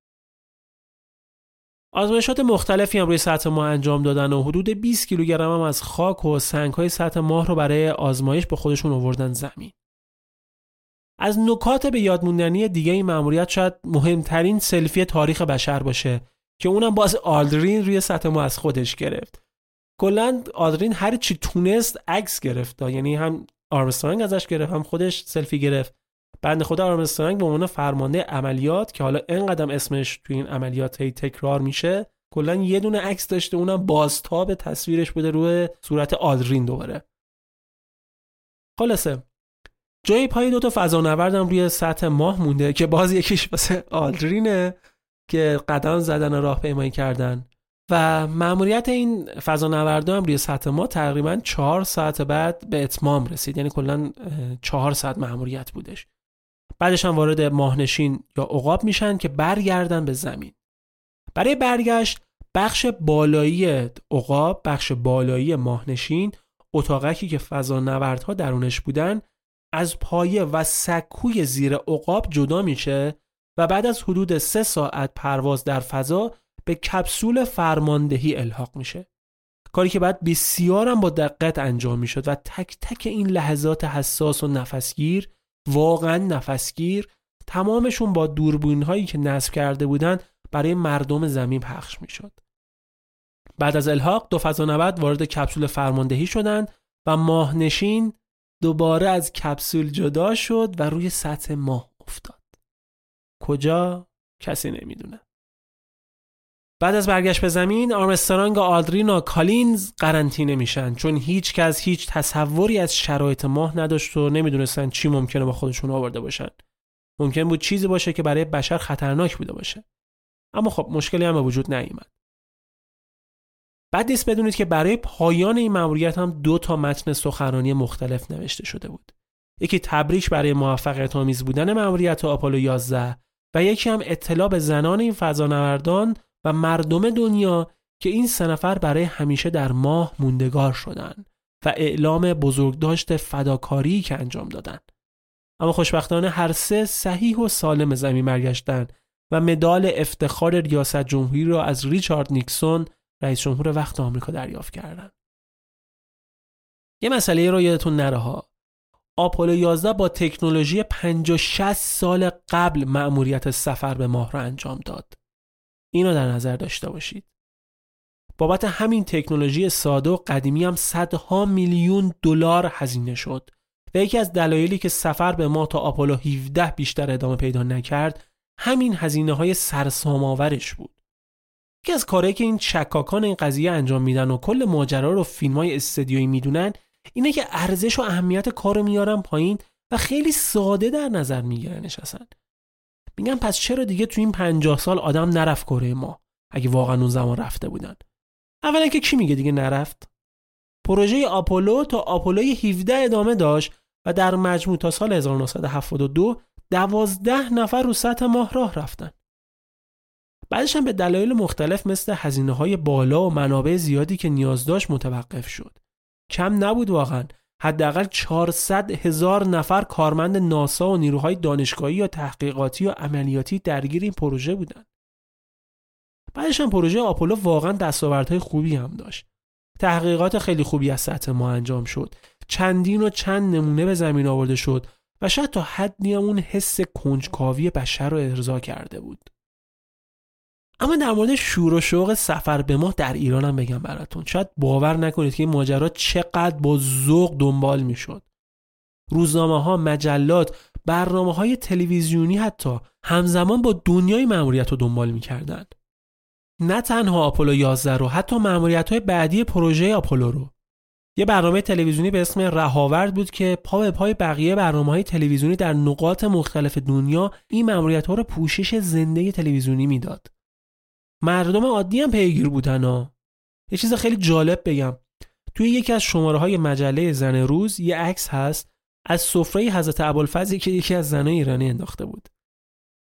آزمایشات مختلفی هم روی سطح ماه انجام دادن و حدود 20 کیلوگرم هم از خاک و سنگ های سطح ماه رو برای آزمایش با خودشون آوردن زمین. از نکات به یادموندنی دیگه این مأموریت شاید مهمترین سلفی تاریخ بشر باشه که اونم باز آلدرین روی سطح ما از خودش گرفت کلا آلدرین هر چی تونست عکس گرفت یعنی هم آرمسترانگ ازش گرفت هم خودش سلفی گرفت بند خود آرمسترانگ به عنوان فرمانده عملیات که حالا اینقدر اسمش توی این عملیات هی تکرار میشه کلا یه دونه عکس داشته اونم بازتاب تصویرش بوده روی صورت آلدرین دوباره. خلاصه جای پای دو تا فضانورد هم روی سطح ماه مونده که باز یکیش واسه آلدرینه که قدم زدن و راهپیمایی کردن. و مأموریت این فضانوردا هم روی سطح ما تقریبا چهار ساعت بعد به اتمام رسید. یعنی کلا چهار ساعت مأموریت بودش. بعدش هم وارد ماهنشین یا عقاب میشن که برگردن به زمین. برای برگشت بخش بالایی عقاب بخش بالایی ماهنشین اتاقکی که فضانوردها درونش بودن از پایه و سکوی زیر عقاب جدا میشه و بعد از حدود سه ساعت پرواز در فضا به کپسول فرماندهی الحاق میشه. کاری که بعد بسیار هم با دقت انجام می‌شد و تک تک این لحظات حساس و نفسگیر واقعا نفسگیر تمامشون با دوربین هایی که نصب کرده بودن برای مردم زمین پخش می‌شد. بعد از الحاق دو فضانورد وارد کپسول فرماندهی شدند و ماهنشین دوباره از کپسول جدا شد و روی سطح ماه افتاد. کجا؟ کسی نمی‌دونه. بعد از برگشت به زمین آرمسترانگ آلدرین و کالینز قرنطینه میشن. چون هیچ کس هیچ تصوری از شرایط ماه نداشت و نمی‌دونستن چی ممکنه با خودشون آورده باشن. ممکن بود چیزی باشه که برای بشر خطرناک بوده باشه. اما خب مشکلی هم به وجود نیامد. بعد نیست بدونید که برای پایان این مأموریت هم دو تا متن سخنرانی مختلف نوشته شده بود. یکی تبریک برای موفقیت آمیز بودن مأموریت آپولو 11 و یکی هم اطلاع به زنان این فضانوردان و مردم دنیا که این سه نفر برای همیشه در ماه موندگار شدند و اعلام بزرگداشت فداکاری که انجام دادند. اما خوشبختانه هر سه صحیح و سالم زمین برگشتند و مدال افتخار ریاست جمهوری را از ریچارد نیکسون رئیس جمهور وقت آمریکا دریافت کردند. یه مسئله رو یادتون نره ها. آپولو 11 با تکنولوژی 50 سال قبل مأموریت سفر به ماه را انجام داد. اینو در نظر داشته باشید. بابت همین تکنولوژی ساده و قدیمی هم صدها میلیون دلار هزینه شد و یکی از دلایلی که سفر به ماه تا آپولو 17 بیشتر ادامه پیدا نکرد همین هزینه های سرسام آورش بود. یکی از کارهایی که این چکاکان این قضیه انجام میدن و کل ماجرا رو فیلم های استدیویی می‌دونن اینه که ارزش و اهمیت کار میارن پایین و خیلی ساده در نظر میگیرنش اصلا میگن پس چرا دیگه تو این پنجاه سال آدم نرفت کره ما؟ اگه واقعا اون زمان رفته بودن. اولا که کی میگه دیگه نرفت؟ پروژه آپولو تا آپولو 17 ادامه داشت و در مجموع تا سال 1972 دوازده نفر رو سطح ماه راه رفتن. بعدش هم به دلایل مختلف مثل هزینه های بالا و منابع زیادی که نیاز داشت متوقف شد. کم نبود واقعا. حداقل 400 هزار نفر کارمند ناسا و نیروهای دانشگاهی یا تحقیقاتی و عملیاتی درگیر این پروژه بودند. بعدش هم پروژه آپولو واقعا دستاوردهای خوبی هم داشت. تحقیقات خیلی خوبی از سطح ما انجام شد. چندین و چند نمونه به زمین آورده شد و شاید تا حدی اون حس کنجکاوی بشر رو ارضا کرده بود. اما در مورد شور و شوق سفر به ما در ایران هم بگم براتون. شاید باور نکنید که این ماجرا چقدر با ذوق دنبال می‌شد. روزنامه ها مجلات برنامه های تلویزیونی حتی همزمان با دنیای مأموریت رو دنبال می‌کردن نه تنها آپولو 11 رو حتی مأموریت های بعدی پروژه آپولو رو. یه برنامه تلویزیونی به اسم رهاورد بود که پا به پای بقیه برنامه های تلویزیونی در نقاط مختلف دنیا این مأموریت ها رو پوشش زنده تلویزیونی می‌داد. مردم عادی هم پیگیر بودن ها. یه چیز خیلی جالب بگم. توی یکی از شماره های مجله زن روز یه عکس هست از سفره حضرت ابوالفضلی که یکی از زنای ایرانی انداخته بود.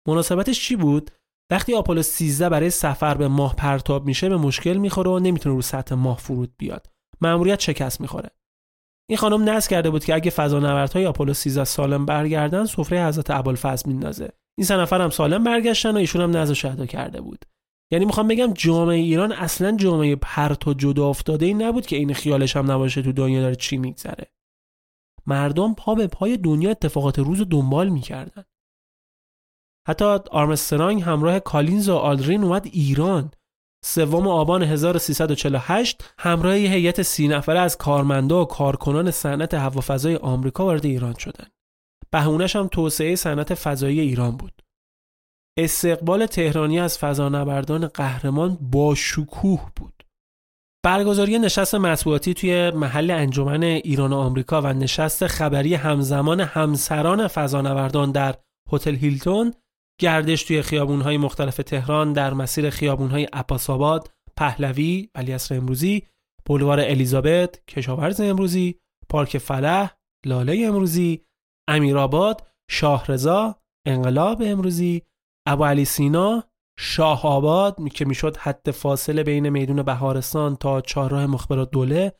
مناسبتش چی بود؟ وقتی آپولو 13 برای سفر به ماه پرتاب میشه به مشکل می‌خوره و نمی‌تونه رو سطح ماه فرود بیاد. مأموریت شکست می‌خوره. این خانم نصب کرده بود که اگه فضانوردهای آپولو 13 سالم برگردن سفره حضرت ابوالفضل میندازه. این سه نفر هم سالم برگشتن و ایشون هم نذر شهدا کرده بود. یعنی می‌خوام بگم جامعه ایران اصلا جامعه پرت و جدا افتاده ای نبود که این خیالش هم نباشه تو دنیا داره چی میگذره مردم پا به پای دنیا اتفاقات روز رو دنبال می‌کردن حتی آرمسترانگ همراه کالینز و آلدرین اومد ایران سوم آبان 1348 همراه هیئت سی نفره از کارمندا و کارکنان صنعت هوافضای آمریکا وارد ایران شدن. بهونش هم توسعه صنعت فضایی ایران بود. استقبال تهرانی از فضانوردان قهرمان با شکوه بود. برگزاری نشست مطبوعاتی توی محل انجمن ایران و آمریکا و نشست خبری همزمان همسران فضانوردان در هتل هیلتون گردش توی خیابونهای مختلف تهران در مسیر خیابونهای عباس‌آباد، پهلوی، ولیعصر امروزی، بولوار الیزابت، کشاورز امروزی، پارک فلح، لاله امروزی، امیرآباد، شاهرضا، انقلاب امروزی، ابو علی سینا، شاه آباد که می‌شد حد فاصله بین میدون بهارستان تا چهارراه مخبرات دوله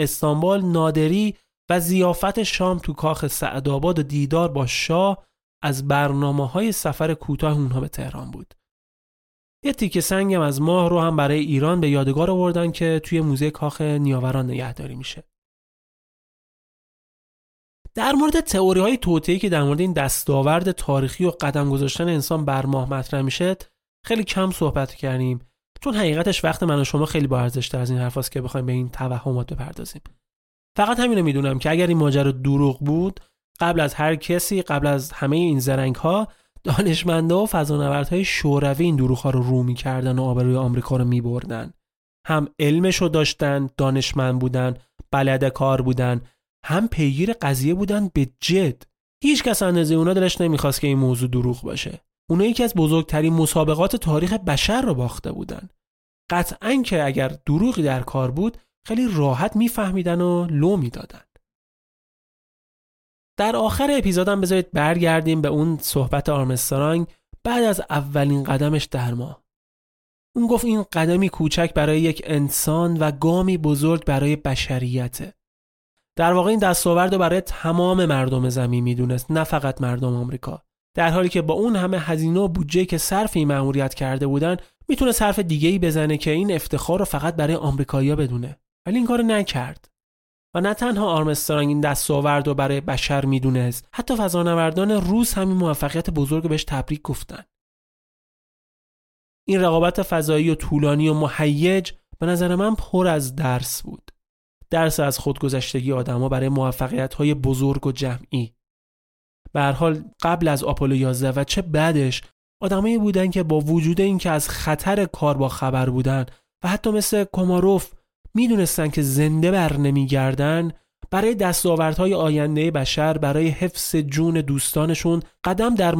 استانبول نادری و زیافت شام تو کاخ سعدآباد و دیدار با شاه از برنامه های سفر کوتاه اونها به تهران بود. یه تیکه سنگم از ماه رو هم برای ایران به یادگار آوردن که توی موزه کاخ نیاوران نگهداری میشه. در مورد تئوری های توطئه‌ای که در مورد این دستاورد تاریخی و قدم گذاشتن انسان بر ماه مطرح میشه خیلی کم صحبت کردیم. چون حقیقتش وقت من و شما خیلی با ارزش از این حرفاست که بخوایم به این توهمات بپردازیم. فقط همینو می‌دونم که اگر این ماجرا دروغ بود قبل از هر کسی قبل از همه این زرنگ ها دانشمندا و فضانوردهای شوروی این دروغ ها رو رو می‌کردن و آبروی آمریکا رو میبردن. هم علمش رو داشتن دانشمند بودن بلد کار بودن هم پیگیر قضیه بودن به جد. هیچ کس اندازه اونا دلش نمی‌خواست که این موضوع دروغ باشه. اونا یکی از بزرگترین مسابقات تاریخ بشر رو باخته بودن. قطعا که اگر دروغی در کار بود خیلی راحت میفهمیدن و لو می‌دادن. در آخر اپیزودم بذارید برگردیم به اون صحبت آرمسترانگ بعد از اولین قدمش در ما. اون گفت این قدمی کوچک برای یک انسان و گامی بزرگ برای بشریته. در واقع این دستاورد رو برای تمام مردم زمین می‌دونست نه فقط مردم آمریکا. در حالی که با اون همه هزینه و بودجه که صرف این مأموریت کرده بودن می‌تونه صرف دیگه ای بزنه که این افتخار رو فقط برای آمریکایی‌ها بدونه. ولی این کارو نکرد. و نه تنها آرمسترانگ این دستاورد رو برای بشر می‌دونست حتی فضانوردان روس همین موفقیت بزرگ بهش تبریک گفتن. این رقابت فضایی و طولانی و مهیج به نظر من پر از درس بود. درس از خودگذشتگی آدما برای موفقیت های بزرگ و جمعی به هر حال قبل از آپولو 11 و چه بعدش آدمایی بودن که با وجود اینکه از خطر کار با خبر بودن و حتی مثل کوماروف می‌دونستن که زنده بر نمیگردن برای دستاوردهای آینده بشر برای حفظ جون دوستانشون قدم در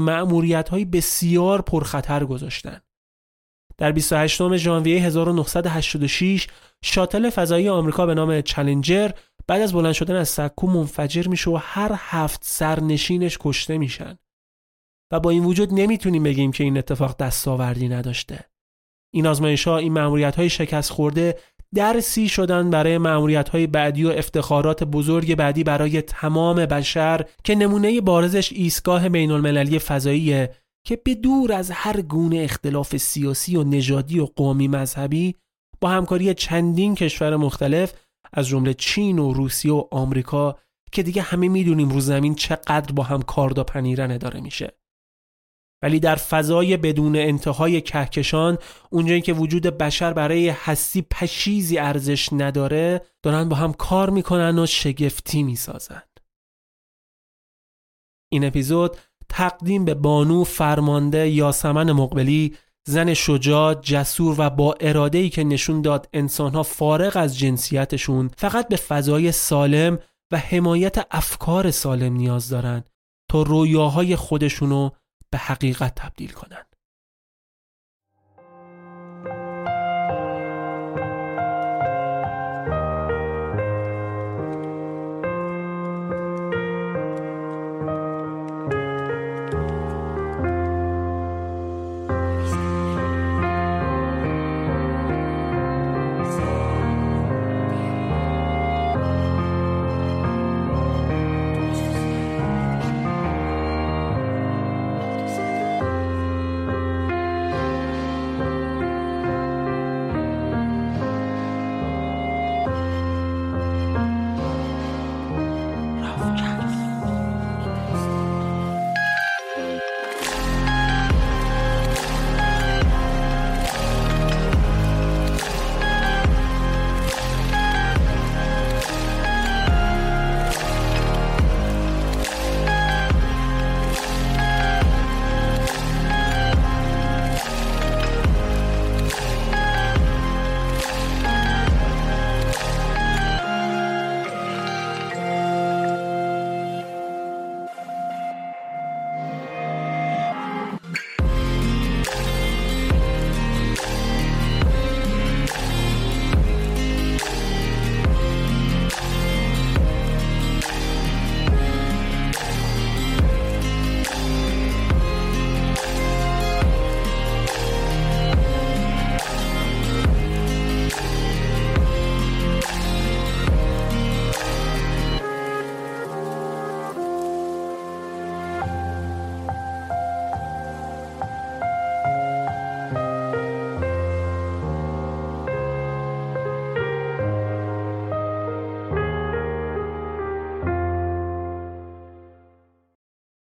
های بسیار پرخطر گذاشتن. در 28 ژانویه 1986 شاتل فضایی آمریکا به نام چالنجر بعد از بلند شدن از سکو منفجر میشه و هر هفت سرنشینش کشته میشن. و با این وجود نمی‌تونیم بگیم که این اتفاق دستاوردی نداشته. این آزمایش ها این معمولیت های شکست خورده درسی شدن برای معمولیت های بعدی و افتخارات بزرگ بعدی برای تمام بشر که نمونه بارزش ایستگاه بین المللی فضاییه که به دور از هر گونه اختلاف سیاسی و نژادی و قومی مذهبی با همکاری چندین کشور مختلف از جمله چین و روسیه و آمریکا که دیگه همه می‌دونیم رو زمین چقدر با هم کاردا پنیرن داره میشه. ولی در فضای بدون انتهای کهکشان اونجایی که وجود بشر برای هستی پشیزی ارزش نداره دارن با هم کار می‌کنن و شگفتی می‌سازن. این اپیزود تقدیم به بانو فرمانده یاسمن مقبلی زن شجاع، جسور و با ای که نشون داد انسانها فارغ از جنسیتشون فقط به فضای سالم و حمایت افکار سالم نیاز دارن تا رویاهای خودشونو به حقیقت تبدیل کنن.